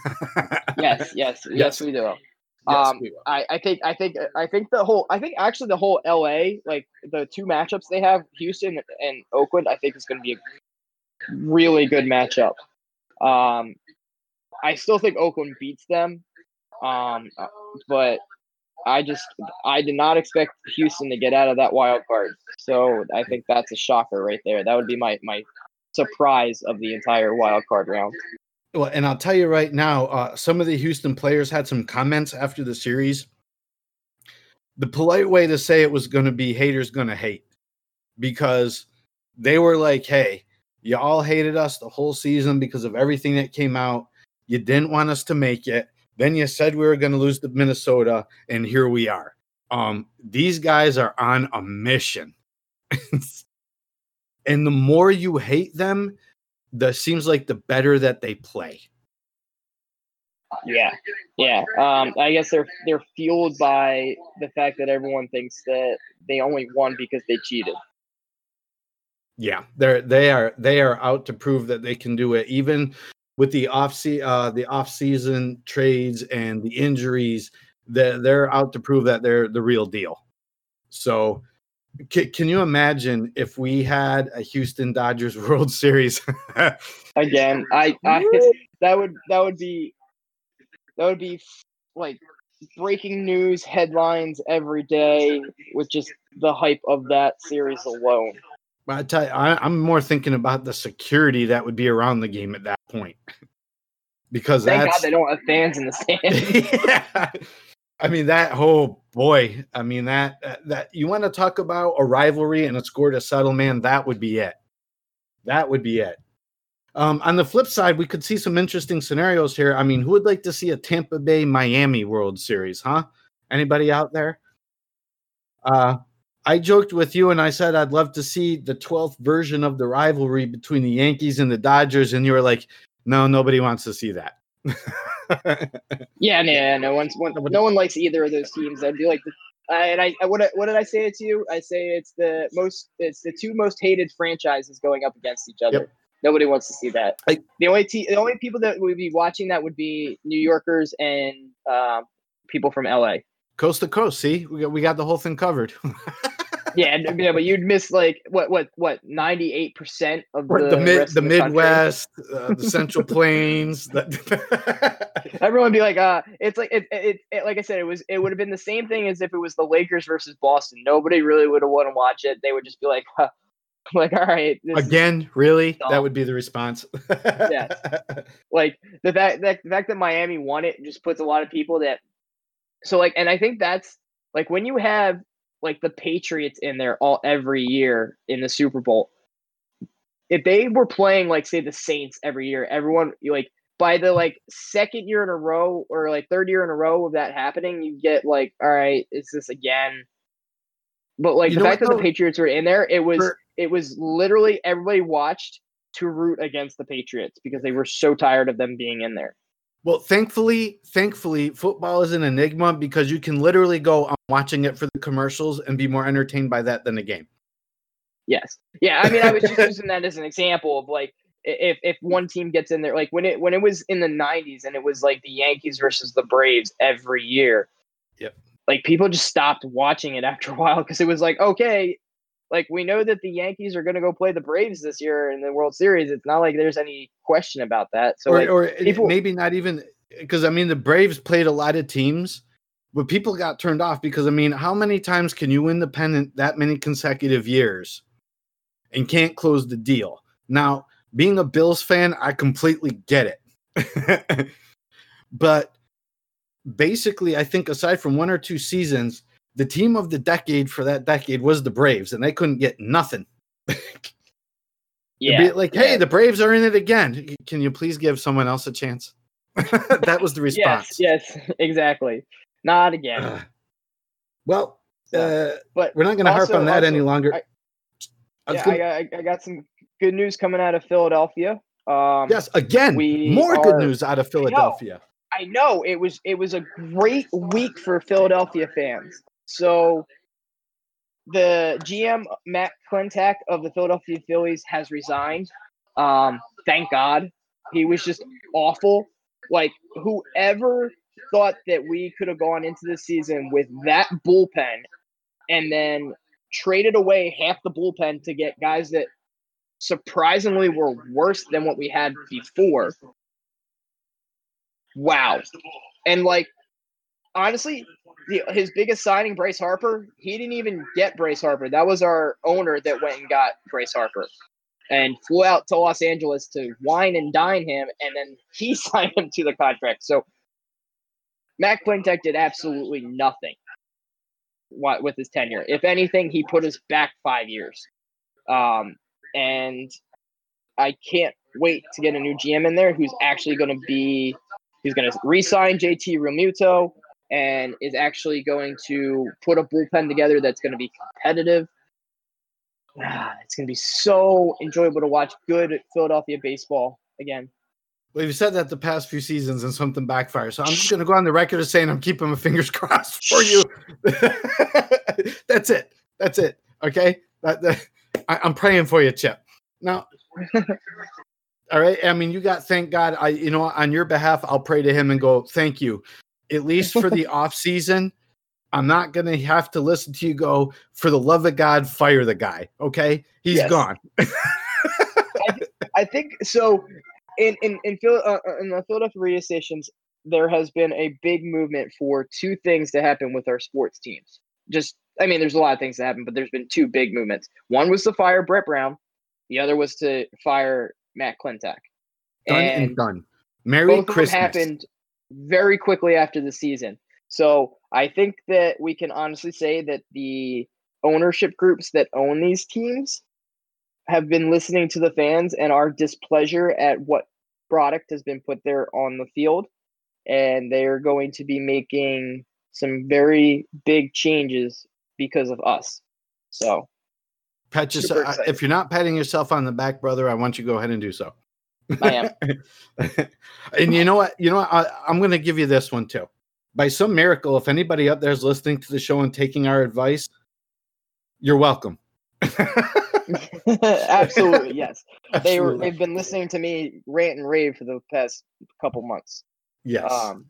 Yes, yes, yes, we do. Yes, um, we will. I, I think I think I think the whole I think actually the whole LA like the two matchups they have Houston and Oakland I think is going to be a really good matchup. Um, I still think Oakland beats them, um, but I just I did not expect Houston to get out of that wild card. So I think that's a shocker right there. That would be my my surprise of the entire wild card round. Well, and I'll tell you right now, uh, some of the Houston players had some comments after the series. The polite way to say it was going to be haters going to hate because they were like, hey, you all hated us the whole season because of everything that came out. You didn't want us to make it. Then you said we were going to lose to Minnesota, and here we are. Um, these guys are on a mission. and the more you hate them, the seems like the better that they play. Yeah, yeah. Um, I guess they're they're fueled by the fact that everyone thinks that they only won because they cheated. Yeah, they're they are they are out to prove that they can do it, even with the off se- uh, the off season trades and the injuries. They're, they're out to prove that they're the real deal. So, c- can you imagine if we had a Houston Dodgers World Series? Again, I, I that would that would be that would be like breaking news headlines every day with just the hype of that series alone. But I tell you, I, I'm more thinking about the security that would be around the game at that point, because Thank that's God they don't have fans in the stands. yeah. I mean that whole boy. I mean that that, that you want to talk about a rivalry and a score to settle, man, that would be it. That would be it. Um, on the flip side, we could see some interesting scenarios here. I mean, who would like to see a Tampa Bay Miami World Series, huh? Anybody out there? Uh I joked with you and I said I'd love to see the 12th version of the rivalry between the Yankees and the Dodgers, and you were like, no, nobody wants to see that. Yeah, no, yeah, no one's one, no one likes either of those teams. I'd be like, the, I and I, I what, I- what did I say it to you? I say it's the most, it's the two most hated franchises going up against each other. Yep. Nobody wants to see that. I- the only te- the only people that would be watching that would be New Yorkers and um, people from LA. Coast to coast. See, we got we got the whole thing covered. Yeah, yeah, but you'd miss like what, what, what, ninety eight percent of the, the, mid, the country. Midwest, uh, the Central Plains. The Everyone be like, uh, it's like it, it, it, like I said, it was it would have been the same thing as if it was the Lakers versus Boston. Nobody really would have want to watch it. They would just be like, huh, like, all right, Again, really? That would be the response. Yes. like the fact that the fact that Miami won it just puts a lot of people that so like and I think that's like when you have like the Patriots in there all every year in the Super Bowl. If they were playing like say the Saints every year, everyone like by the like second year in a row or like third year in a row of that happening, you get like, all right, is this again? But like You the fact what, that the Patriots were in there, it was For- it was literally everybody watched to root against the Patriots because they were so tired of them being in there. Well, thankfully, thankfully, football is an enigma because you can literally go on watching it for the commercials and be more entertained by that than a game. Yes. Yeah. I mean, I was just using that as an example of like if if one team gets in there, like when it when it was in the '90s and it was like the Yankees versus the Braves every year. Yep. Like people just stopped watching it after a while because it was like, okay, like we know that the Yankees are going to go play the Braves this year in the World Series. It's not like there's any question about that. So or, like, or people- maybe not even because I mean the Braves played a lot of teams, but people got turned off because I mean, how many times can you win the pennant that many consecutive years and can't close the deal? Now, being a Bills fan, I completely get it. but basically, I think aside from one or two seasons, the team of the decade for that decade was the Braves, and they couldn't get nothing. yeah, like, hey, yeah. the Braves are in it again. Can you please give someone else a chance? that was the response. yes, yes, exactly. Not again. Ugh. well, uh, but we're not going to harp on that any longer. I- I yeah, gonna- I, got, I got some good news coming out of Philadelphia. Um, yes, again, more good news out of Philadelphia. I know it was it was a great week for Philadelphia fans. So the GM Matt Klentak of the Philadelphia Phillies has resigned. Um, thank God. He was just awful. Like whoever thought that we could have gone into the season with that bullpen and then traded away half the bullpen to get guys that surprisingly were worse than what we had before. Wow. And like honestly, the, his biggest signing, Bryce Harper, he didn't even get Bryce Harper. That was our owner that went and got Bryce Harper and flew out to Los Angeles to wine and dine him, and then he signed him to the contract. So Matt Klentak did absolutely nothing with his tenure. If anything, he put us back five years. Um, and I can't wait to get a new GM in there who's actually going to be He's going to re-sign JT Realmuto and is actually going to put a bullpen together that's going to be competitive. Ah, it's going to be so enjoyable to watch good Philadelphia baseball again. Well, you've said that the past few seasons and something backfires. So I'm just going to go on the record of saying I'm keeping my fingers crossed for you. That's it. That's it. Okay. That, that- I, I'm praying for you, Chip. Now, all right. I mean, you got, thank God, I, you know, on your behalf, I'll pray to him and go, thank you. At least for the off season, I'm not going to have to listen to you go, for the love of God, fire the guy. Okay. He's Yes. gone. I think so. In in in, Phil, uh, uh, in the Philadelphia radio stations, there has been a big movement for two things to happen with our sports teams. Just, I mean, there's a lot of things that happen, but there's been two big movements. One was to fire Brett Brown. The other was to fire Matt Klentak. Done and, And done. Merry both Christmas. happened very quickly after the season. So I think that we can honestly say that the ownership groups that own these teams have been listening to the fans and our displeasure at what product has been put there on the field. And they are going to be making some very big changes because of us. So Pat yourself. Uh, if you're not patting yourself on the back, brother, I want you to go ahead and do so. I am. and you know what? You know what? I, I'm going to give you this one too. By some miracle, if anybody up there is listening to the show and taking our advice, you're welcome. Absolutely, yes. They were, they've been listening to me rant and rave for the past couple months. yes. Um,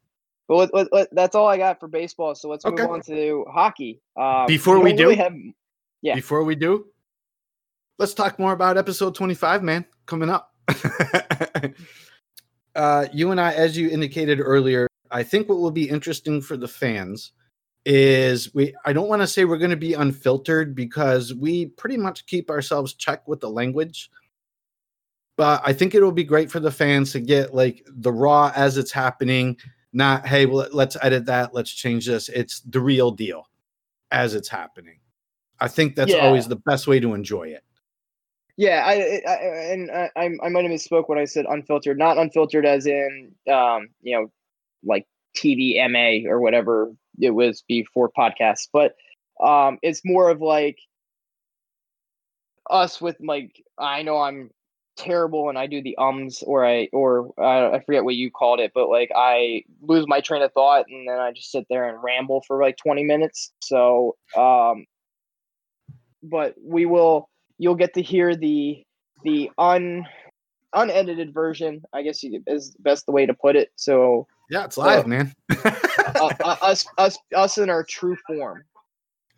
but let, let- let- that's all I got for baseball. So let's Okay. move on to hockey. Um, Before don't we do- really have, yeah. Before we do, let's talk more about episode 25, man, coming up. uh, you and I, as you indicated earlier, I think what will be interesting for the fans is we I don't want to say we're going to be unfiltered because we pretty much keep ourselves checked with the language. But I think it'll be great for the fans to get like the raw as it's happening, not hey, well, let's edit that, let's change this. It's the real deal as it's happening. I think that's Yeah. always the best way to enjoy it. Yeah, I, I and I, I I might have misspoke when I said unfiltered, not unfiltered as in um, you know, like TVMA or whatever it was before podcasts, but um, it's more of like us with like I know I'm terrible and I do the ums or I or uh, I forget what you called it, but like I lose my train of thought and then I just sit there and ramble for like 20 minutes. So, um, but we will. You'll get to hear the the un unedited version. I guess is best the way to put it. So yeah, it's live, man. uh, uh, us us us in our true form.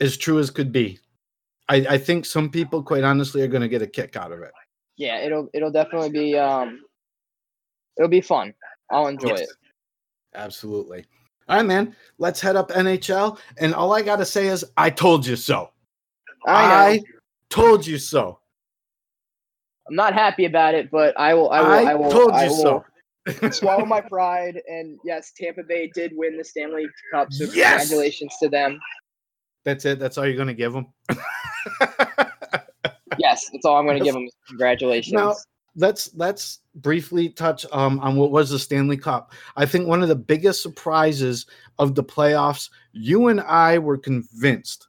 As true as could be. I, I think some people, quite honestly, are going to get a kick out of it yeah, it'll it'll definitely be um it'll be fun. I'll enjoy yes. it. Absolutely. All right, man. Let's head up NHL. And all I gotta say is I told you so. I, I told you so. I'm not happy about it, but I will I will I, I will told you I will so. swallow my pride and yes, Tampa Bay did win the Stanley Cup, so yes! congratulations to them. That's it. That's all you're gonna give them. yes, that's all I'm going to give them. Congratulations. Now, let's let's briefly touch um, on what was the Stanley Cup. I think one of the biggest surprises of the playoffs. You and I were convinced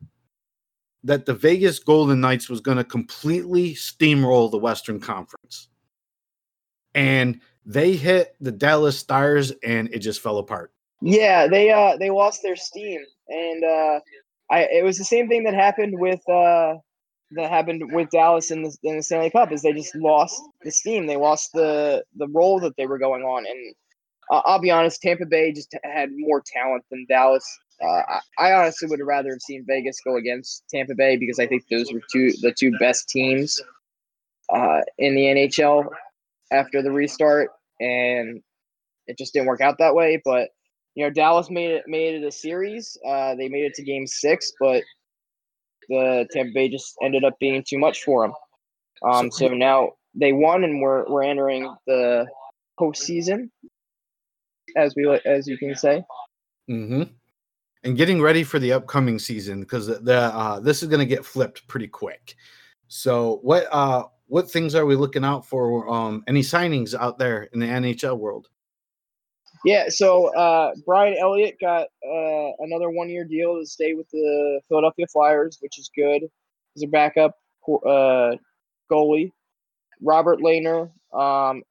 that the Vegas Golden Knights was going to completely steamroll the Western Conference, and they hit the Dallas Stars, and it just fell apart. Yeah, they uh they lost their steam, and uh, I it was the same thing that happened with uh that happened with Dallas in the, in the Stanley Cup is they just lost the steam. They lost the the role that they were going on. And uh, I'll be honest, Tampa Bay just had more talent than Dallas. Uh, I, honestly would have rather have seen Vegas go against Tampa Bay because I think those were two the two best teams uh, in the NHL after the restart, and it just didn't work out that way. But you know, Dallas made it made it a series. Uh, they made it to Game Six, but the Tampa Bay just ended up being too much for them. Um, so now they won, and we're we're entering the postseason, as we as you can say. Mm-hmm. And getting ready for the upcoming season because the uh, this is going to get flipped pretty quick. So what uh what things are we looking out for? Um, any signings out there in the NHL world? Yeah, so uh, Brian Elliott got uh, another one year deal to stay with the Philadelphia Flyers, which is good. He's a backup uh, goalie. Robin Lehner um,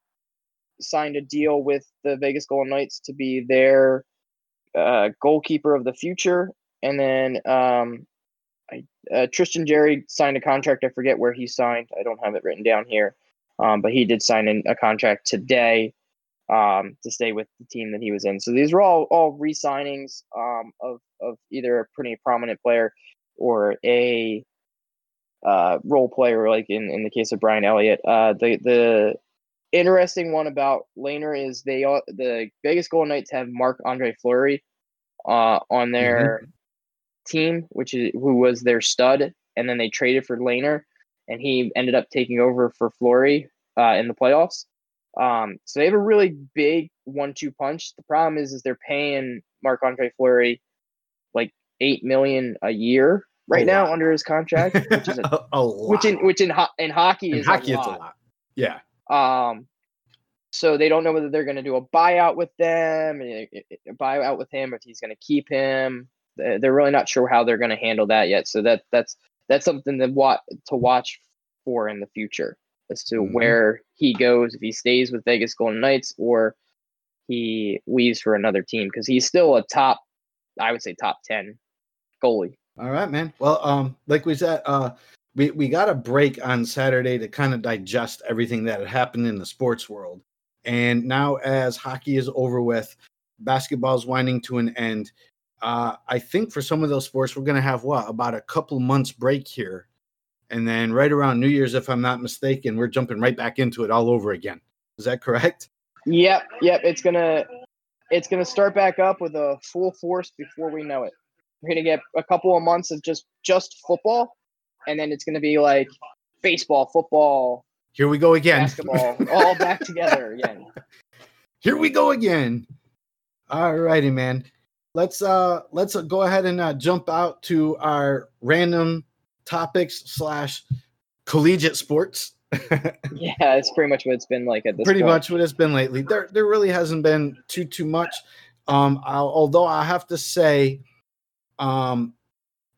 signed a deal with the Vegas Golden Knights to be their uh, goalkeeper of the future. And then um, I, uh, Tristan Jarry signed a contract. I forget where he signed. I don't have it written down here. Um, but he did sign in a contract today um, to stay with the team that he was in. So these were all all re-signings um, of of either a pretty prominent player or a uh, role player, like in, in the case of Brian Elliott. Uh, the the interesting one about Lehner is they all, the Vegas Golden Knights have Marc-Andre Fleury uh, on their mm-hmm. team, which is who was their stud, and then they traded for Lehner, and he ended up taking over for Fleury uh, in the playoffs. Um, so they have a really big one-two punch. The problem is, is they're paying Marc-Andre Fleury like eight million a year right now under his contract, which is a, a which in which in ho- in hockey in is hockey a lot. a lot. Yeah. Um. So they don't know whether they're going to do a buyout with them, a buyout with him, if he's going to keep him. They're really not sure how they're going to handle that yet. So that that's that's something to watch to watch for in the future as to mm-hmm. where he goes if he stays with Vegas Golden Knights or he leaves for another team because he's still a top, I would say top ten goalie. All right, man. Well, um, like we said, uh, we we got a break on Saturday to kind of digest everything that had happened in the sports world, and now as hockey is over with, basketball's winding to an end. Uh, I think for some of those sports, we're going to have what about a couple months break here and then right around New Year's, if I'm not mistaken, we're jumping right back into it all over again. Is that correct? Yep, yep. It's gonna it's gonna start back up with a full force before we know it. We're gonna get a couple of months of just just football, and then it's gonna be like baseball, football. Here we go again. Basketball, all back together again. Here we go again. All righty, man. Let's uh let's go ahead and uh, jump out to our random topics slash collegiate sports. yeah, it's pretty much what it's been like at this. Pretty point. much what it's been lately. There, there really hasn't been too too much. Um, I'll, although I have to say, um,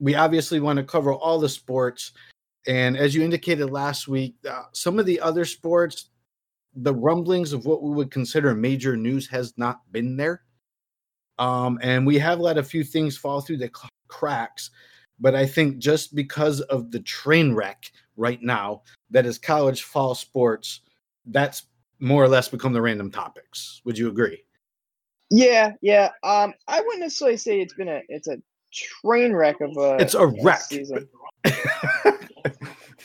we obviously want to cover all the sports, And as you indicated last week, uh, some of the other sports, the rumblings of what we would consider major news has not been there. Um, and we have let a few things fall through the cracks. But I think just because of the train wreck right now that is college fall sports, that's more or less become the random topics. Would you agree? Yeah, yeah. Um, I wouldn't necessarily say it's been a it's a train wreck of a It's a wreck. season.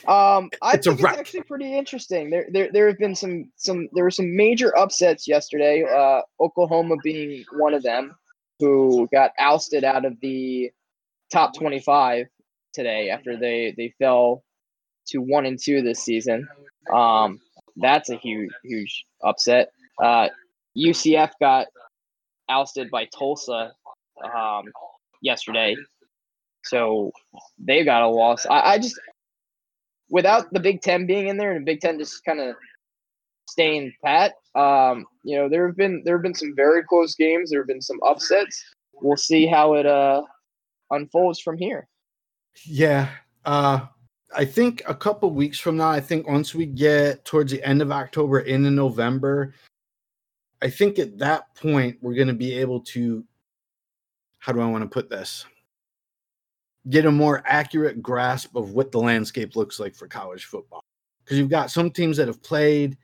Um, I It's a think wreck. it's actually pretty interesting. There, there, there have been some, some, there were some major upsets yesterday. Uh, Oklahoma being one of them, who got ousted out of the top twenty-five today after they they fell to one and two this season. Um, that's a huge, huge upset. Uh, UCF got ousted by Tulsa um, yesterday, so they got a loss. I, I just without the Big Ten being in there and Big Ten just kind of staying pat. Um, you know, there have been there have been some very close games. There have been some upsets. We'll see how it uh unfolds from here. Yeah. Uh I think a couple weeks from now, I think once we get towards the end of October into November, I think at that point we're going to be able to how do I want to put this? Get a more accurate grasp of what the landscape looks like for college football. Because you've got some teams that have played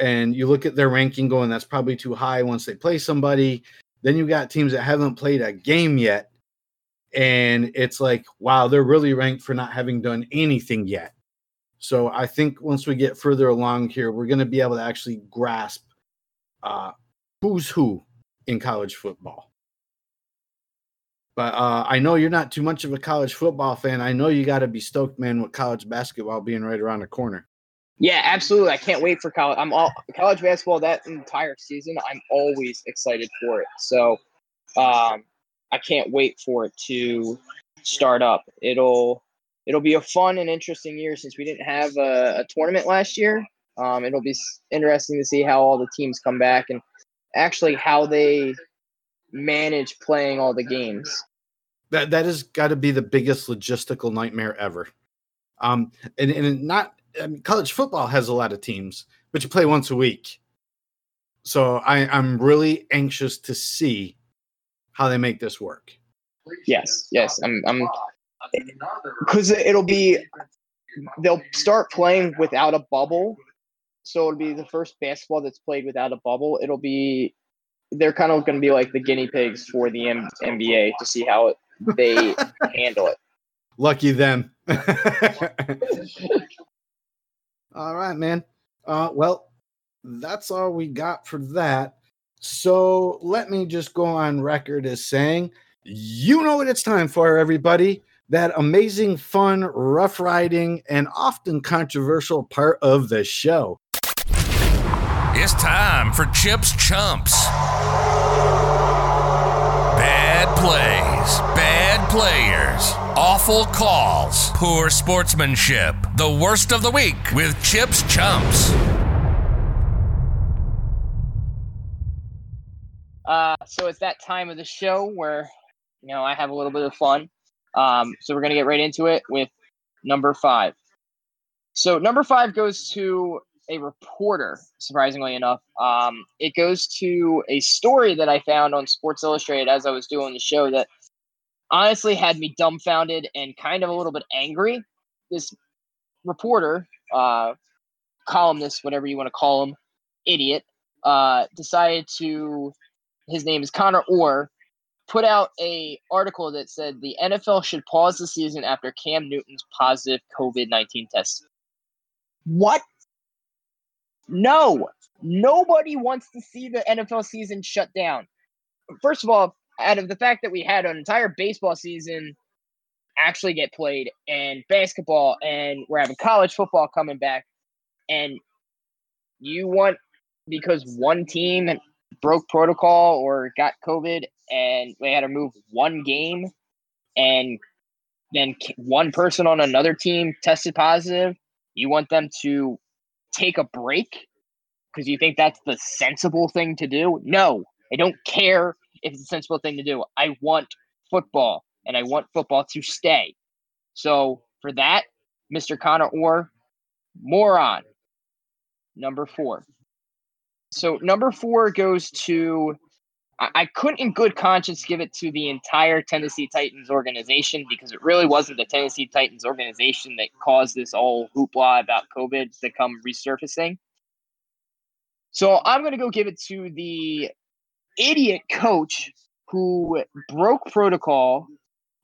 and you look at their ranking going that's probably too high once they play somebody. Then you've got teams that haven't played a game yet and it's like wow they're really ranked for not having done anything yet so i think once we get further along here we're going to be able to actually grasp uh who's who in college football but uh i know you're not too much of a college football fan i know you got to be stoked man with college basketball being right around the corner Yeah, absolutely. I can't wait for college. I'm all college basketball that entire season. I'm always excited for it. So, um, I can't wait for it to start up. It'll it'll be a fun and interesting year since we didn't have a, a tournament last year. Um, it'll be interesting to see how all the teams come back and actually how they manage playing all the games. That that has got to be the biggest logistical nightmare ever. Um, and and not I mean, college football has a lot of teams, but you play once a week. So I, I'm really anxious to see how they make this work. Yes, yes. I'm I'm because it'll be they'll start playing without a bubble. So it'll be the first basketball that's played without a bubble. It'll be they're kind of going to be like the guinea pigs for the M- NBA to see how it, they handle it. Lucky them. all right, man. Uh, well, that's all we got for that. So let me just go on record as saying, you know what it's time for, everybody. That amazing, fun, rough riding, and often controversial part of the show. It's time for Chips Chumps. Bad plays, bad players, awful calls, poor sportsmanship. The worst of the week with Chips Chumps. Uh, so it's that time of the show where you know I have a little bit of fun. Um, so we're gonna get right into it with number five. So number five goes to a reporter. Surprisingly enough, um, it goes to a story that I found on Sports Illustrated as I was doing the show that honestly had me dumbfounded and kind of a little bit angry. This reporter, uh, columnist, whatever you want to call him, idiot, uh, decided to his name is Connor Orr, put out a article that said the NFL should pause the season after Cam Newton's positive COVID nineteen test. What? No, nobody wants to see the NFL season shut down. First of all, out of the fact that we had an entire baseball season actually get played and basketball and we're having college football coming back and you want because one team broke protocol or got COVID and they had to move one game and then one person on another team tested positive, you want them to take a break because you think that's the sensible thing to do? No, I don't care if it's a sensible thing to do. I want football and I want football to stay. So for that, Mr. Connor Orr, moron. Number four. So number four goes to I, couldn't in good conscience give it to the entire Tennessee Titans organization because it really wasn't the Tennessee Titans organization that caused this all hoopla about COVID to come resurfacing. So I'm going to go give it to the idiot coach who broke protocol.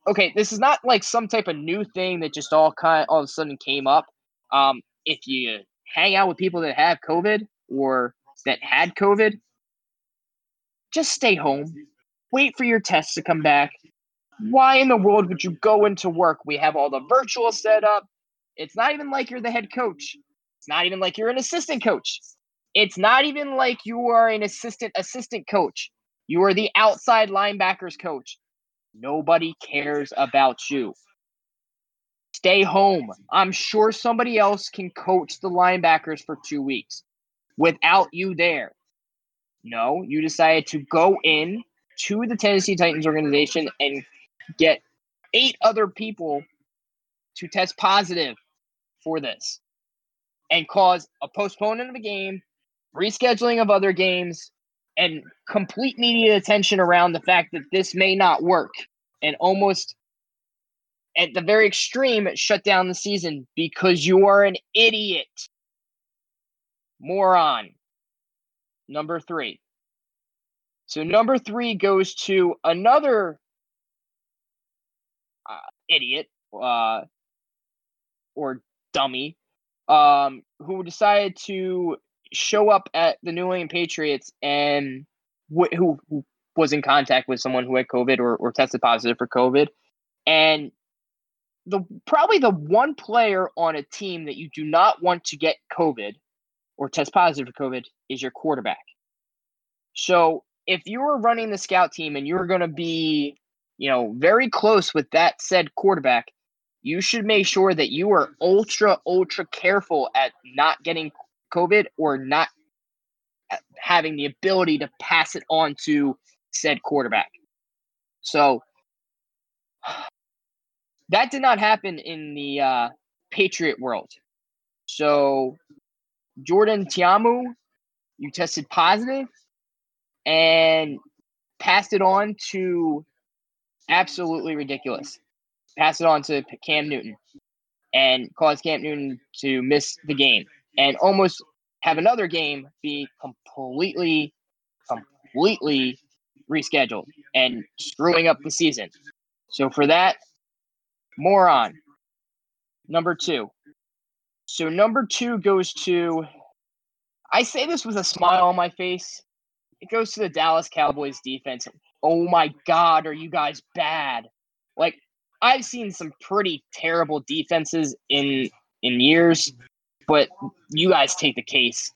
Okay, this is not like some type of new thing that just all kind all of a sudden came up. Um, if you hang out with people that have COVID or that had COVID, just stay home. Wait for your tests to come back. Why in the world would you go into work? We have all the virtual set up. It's not even like you're the head coach. It's not even like you're an assistant coach. It's not even like you are an assistant assistant coach. You are the outside linebackers coach. Nobody cares about you. Stay home. I'm sure somebody else can coach the linebackers for two weeks without you there. No, you decided to go in to the Tennessee Titans organization and get eight other people to test positive for this and cause a postponement of a game, rescheduling of other games, and complete media attention around the fact that this may not work and almost at the very extreme shut down the season because you are an idiot. Moron. Number three. So number three goes to another uh, idiot uh, or dummy um, who decided to show up at the New England Patriots and wh- who, who was in contact with someone who had COVID or, or tested positive for COVID. And the probably the one player on a team that you do not want to get COVID or test positive for COVID is your quarterback. So if you were running the scout team and you're going to be, you know, very close with that said quarterback, you should make sure that you are ultra, ultra careful at not getting COVID or not having the ability to pass it on to said quarterback. So that did not happen in the uh, Patriot world. So Jordan Tiamu, you tested positive and passed it on to absolutely ridiculous. Pass it on to Cam Newton and caused Cam Newton to miss the game and almost have another game be completely, completely rescheduled and screwing up the season. So for that, moron. Number two. So number two goes to I say this with a smile on my face. It goes to the Dallas Cowboys defense. Oh my god, are you guys bad? Like I've seen some pretty terrible defenses in in years, but you guys take the case.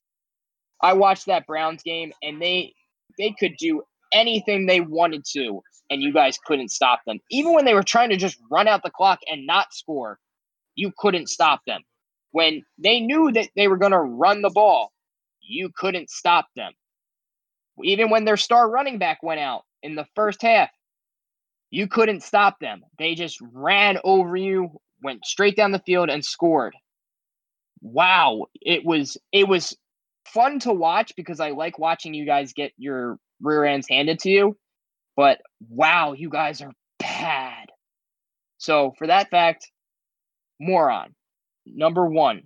I watched that Browns game and they they could do anything they wanted to and you guys couldn't stop them. Even when they were trying to just run out the clock and not score, you couldn't stop them. When they knew that they were going to run the ball, you couldn't stop them. Even when their star running back went out in the first half, you couldn't stop them. They just ran over you, went straight down the field and scored. Wow, it was it was fun to watch because I like watching you guys get your rear ends handed to you. But wow, you guys are bad. So for that fact, moron number one.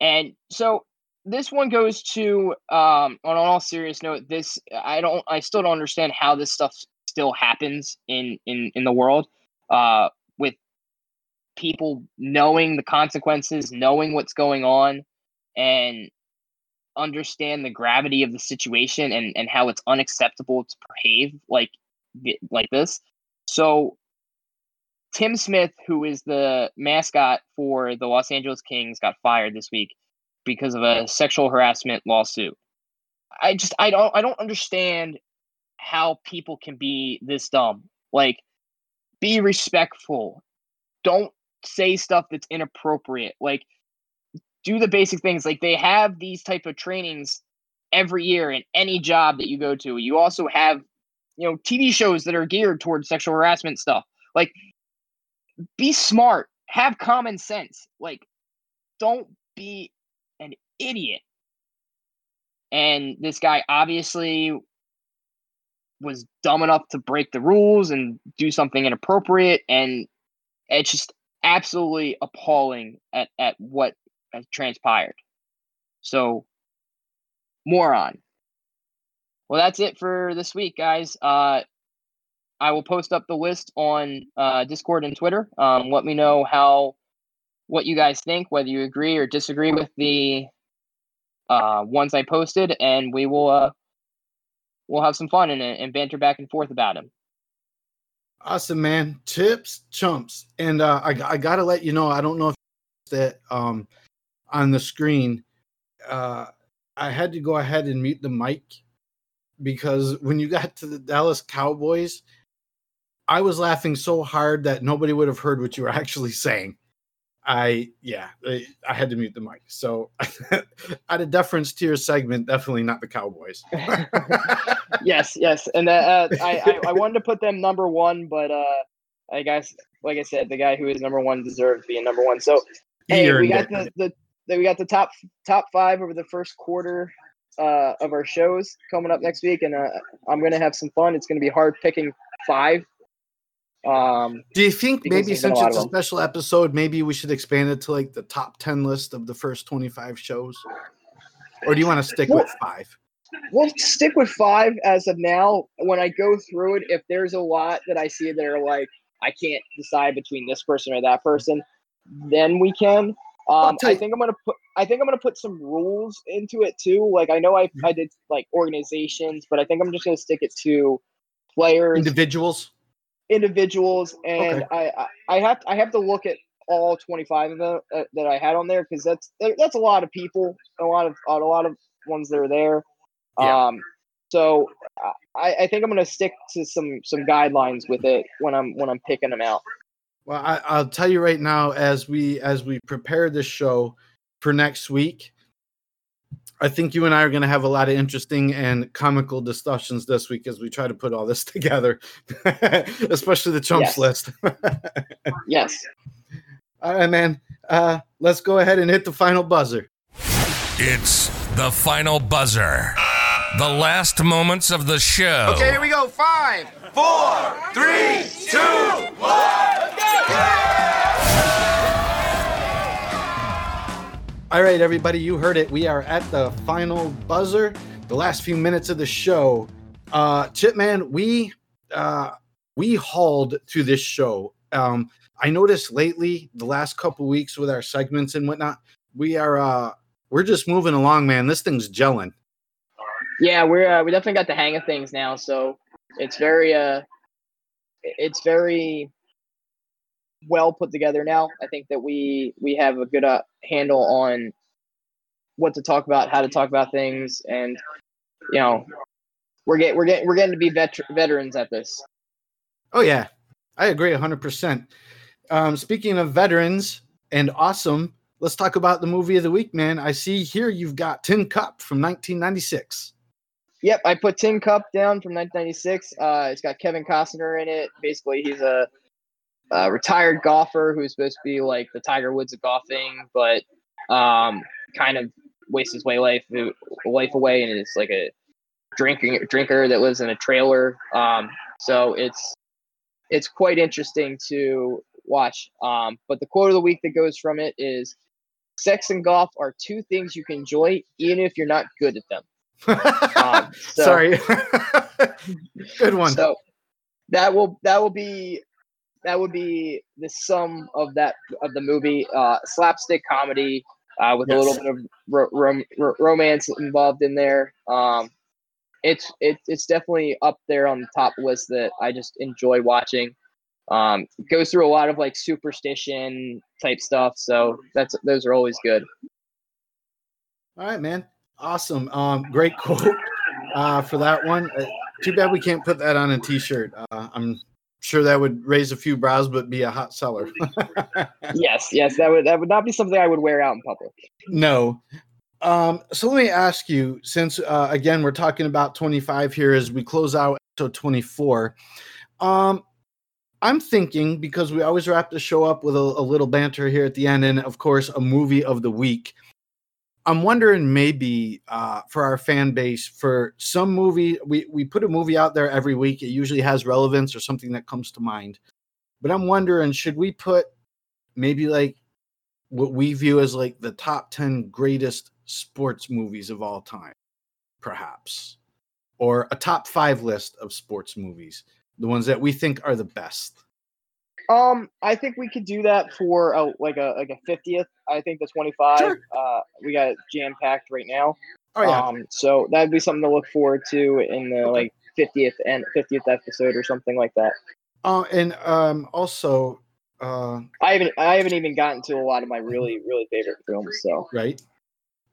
And so this one goes to um, on an all serious note. This I don't I still don't understand how this stuff still happens in in in the world uh, people knowing the consequences, knowing what's going on, and understand the gravity of the situation and and how it's unacceptable to behave like like this. So Tim Smith, who is the mascot for the Los Angeles Kings, got fired this week because of a sexual harassment lawsuit. I just I don't I don't understand how people can be this dumb. Like be respectful. Don't say stuff that's inappropriate. Like do the basic things. Like they have these type of trainings every year in any job that you go to. You also have you know TV shows that are geared towards sexual harassment stuff. Like be smart, have common sense. Like don't be an idiot. And this guy obviously was dumb enough to break the rules and do something inappropriate. And it's just absolutely appalling at, at what has transpired. So, moron. Well, that's it for this week, guys. Uh, I will post up the list on uh, Discord and Twitter. Um, let me know how what you guys think, whether you agree or disagree with the uh, ones I posted, and we will uh, we'll have some fun and, and banter back and forth about them. Awesome, man. Tips, chumps, and uh, I I gotta let you know. I don't know if that um on the screen. Uh, I had to go ahead and mute the mic because when you got to the Dallas Cowboys, I was laughing so hard that nobody would have heard what you were actually saying. I yeah, I had to mute the mic. So out of deference to your segment, definitely not the Cowboys. yes, yes, and uh, uh, I, I, I wanted to put them number one, but uh, I guess like I said, the guy who is number one deserves being number one. So hey, we got the, the, the we got the top top five over the first quarter uh, of our shows coming up next week, and uh, I'm gonna have some fun. It's gonna be hard picking five um, Do you think maybe since it's a special episode, maybe we should expand it to like the top 10 list of the first 25 shows? Or do you want to stick well, with five? We'll stick with five as of now. When I go through it, if there's a lot that I see that are like, I can't decide between this person or that person, then we can. Um, I think I'm gonna put. I think I'm gonna put some rules into it too. Like I know I mm-hmm. I did like organizations, but I think I'm just gonna stick it to players, individuals individuals, and okay. I, I have I have to look at all 25 of them uh, that I had on there because that's that's a lot of people, a lot of a lot of ones that are there. Yeah. Um, so I, I think I'm going to stick to some some guidelines with it when I'm when I'm picking them out. Well, I, I'll tell you right now as we as we prepare this show for next week, I think you and I are going to have a lot of interesting and comical discussions this week as we try to put all this together, especially the chumps yes. list. yes. All right, man. Uh, let's go ahead and hit the final buzzer. It's the final buzzer. The last moments of the show. Okay, here we go. Five, four, three, two, one. All right, everybody, you heard it. We are at the final buzzer, the last few minutes of the show. Uh, Chipman, we uh, we hauled through this show. Um, I noticed lately, the last couple weeks with our segments and whatnot, we are uh, we're just moving along, man. This thing's gelling. Yeah, we're uh, we definitely got the hang of things now. So it's very uh, it's very well put together now. I think that we we have a good uh, handle on what to talk about, how to talk about things, and you know, we're getting we're getting we're getting to be vet- veterans at this. Oh yeah, I agree hundred um, percent. Speaking of veterans and awesome, let's talk about the movie of the week, man. I see here you've got Tin Cup from 1996. Yep, I put Tin Cup down from 1996. Uh, it's got Kevin Costner in it. Basically, he's a a retired golfer who's supposed to be like the Tiger Woods of golfing, but um, kind of wastes his way life life away and is like a drinking drinker that lives in a trailer. Um, so it's it's quite interesting to watch. Um, but the quote of the week that goes from it is sex and golf are two things you can enjoy even if you're not good at them. um, so, Sorry. good one. So that will that will be that would be the sum of that of the movie. Uh, slapstick comedy uh, with yes. a little bit of ro- rom- romance involved in there. Um, it's it, it's definitely up there on the top list that I just enjoy watching. Um, goes through a lot of like superstition type stuff, so that's those are always good. All right, man. Awesome. Um, great quote uh, for that one. Uh, too bad we can't put that on a t-shirt. Uh, I'm sure that would raise a few brows, but be a hot seller. yes, yes, that would that would not be something I would wear out in public. No. Um, so let me ask you, since uh, again we're talking about 25 here as we close out episode 24. Um, I'm thinking because we always wrap the show up with a, a little banter here at the end, and of course, a movie of the week. I'm wondering maybe uh, for our fan base, for some movie, we, we put a movie out there every week. It usually has relevance or something that comes to mind. But I'm wondering, should we put maybe like what we view as like the top 10 greatest sports movies of all time, perhaps? Or a top five list of sports movies, the ones that we think are the best? Um, I think we could do that for a, like a like a fiftieth. I think the twenty five. Sure. Uh, we got jam packed right now. Oh, yeah. Um, so that'd be something to look forward to in the like fiftieth and fiftieth episode or something like that. Uh, and um, also, uh, I haven't I haven't even gotten to a lot of my really really favorite films. So right?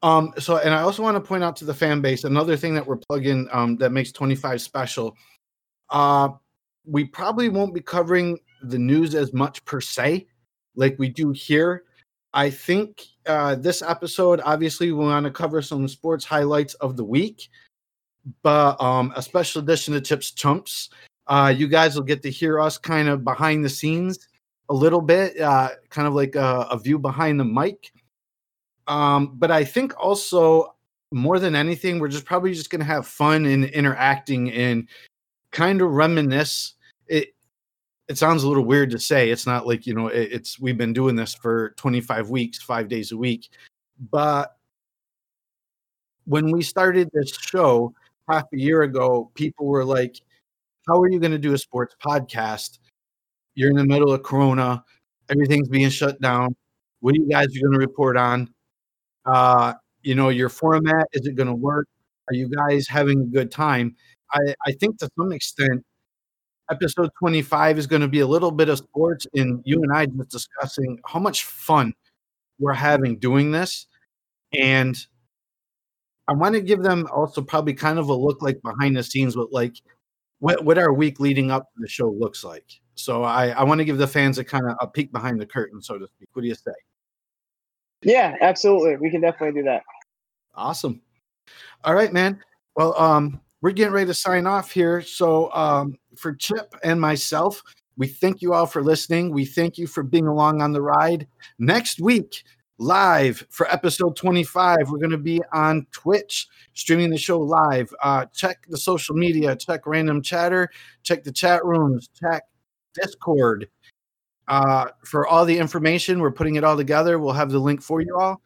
Um, so, and I also want to point out to the fan base another thing that we're plugging um, that makes 25 special. Uh, we probably won't be covering the news as much per se, like we do here. I think uh, this episode, obviously, we want to cover some sports highlights of the week, but um, a special edition of Tips Chumps. Uh, you guys will get to hear us kind of behind the scenes a little bit, uh, kind of like a, a view behind the mic. Um, but I think also more than anything, we're just probably just going to have fun in interacting and kind of reminisce. It it sounds a little weird to say. It's not like you know it, it's we've been doing this for 25 weeks, five days a week, but when we started this show half a year ago, people were like, "How are you going to do a sports podcast? You're in the middle of Corona, everything's being shut down. What are you guys going to report on? Uh, you know, your format is it going to work? Are you guys having a good time?" I, I think to some extent, episode 25 is going to be a little bit of sports, and you and I just discussing how much fun we're having doing this. And I want to give them also probably kind of a look like behind the scenes with like what, what our week leading up to the show looks like. So I, I want to give the fans a kind of a peek behind the curtain, so to speak. What do you say? Yeah, absolutely. We can definitely do that. Awesome. All right, man. Well, um, we're getting ready to sign off here. So, um, for Chip and myself, we thank you all for listening. We thank you for being along on the ride. Next week, live for episode 25, we're going to be on Twitch streaming the show live. Uh, check the social media, check random chatter, check the chat rooms, check Discord. Uh, for all the information, we're putting it all together. We'll have the link for you all.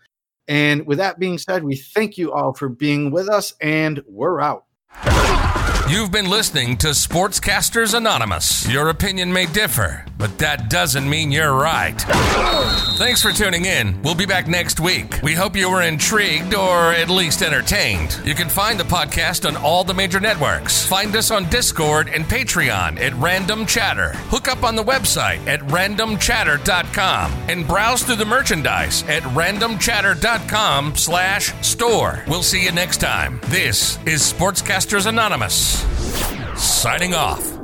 And with that being said, we thank you all for being with us, and we're out. You've been listening to Sportscasters Anonymous. Your opinion may differ, but that doesn't mean you're right. Thanks for tuning in. We'll be back next week. We hope you were intrigued or at least entertained. You can find the podcast on all the major networks. Find us on Discord and Patreon at Random Chatter. Hook up on the website at randomchatter.com and browse through the merchandise at randomchatter.com slash store. We'll see you next time. This is Sportscasters Anonymous. Signing off.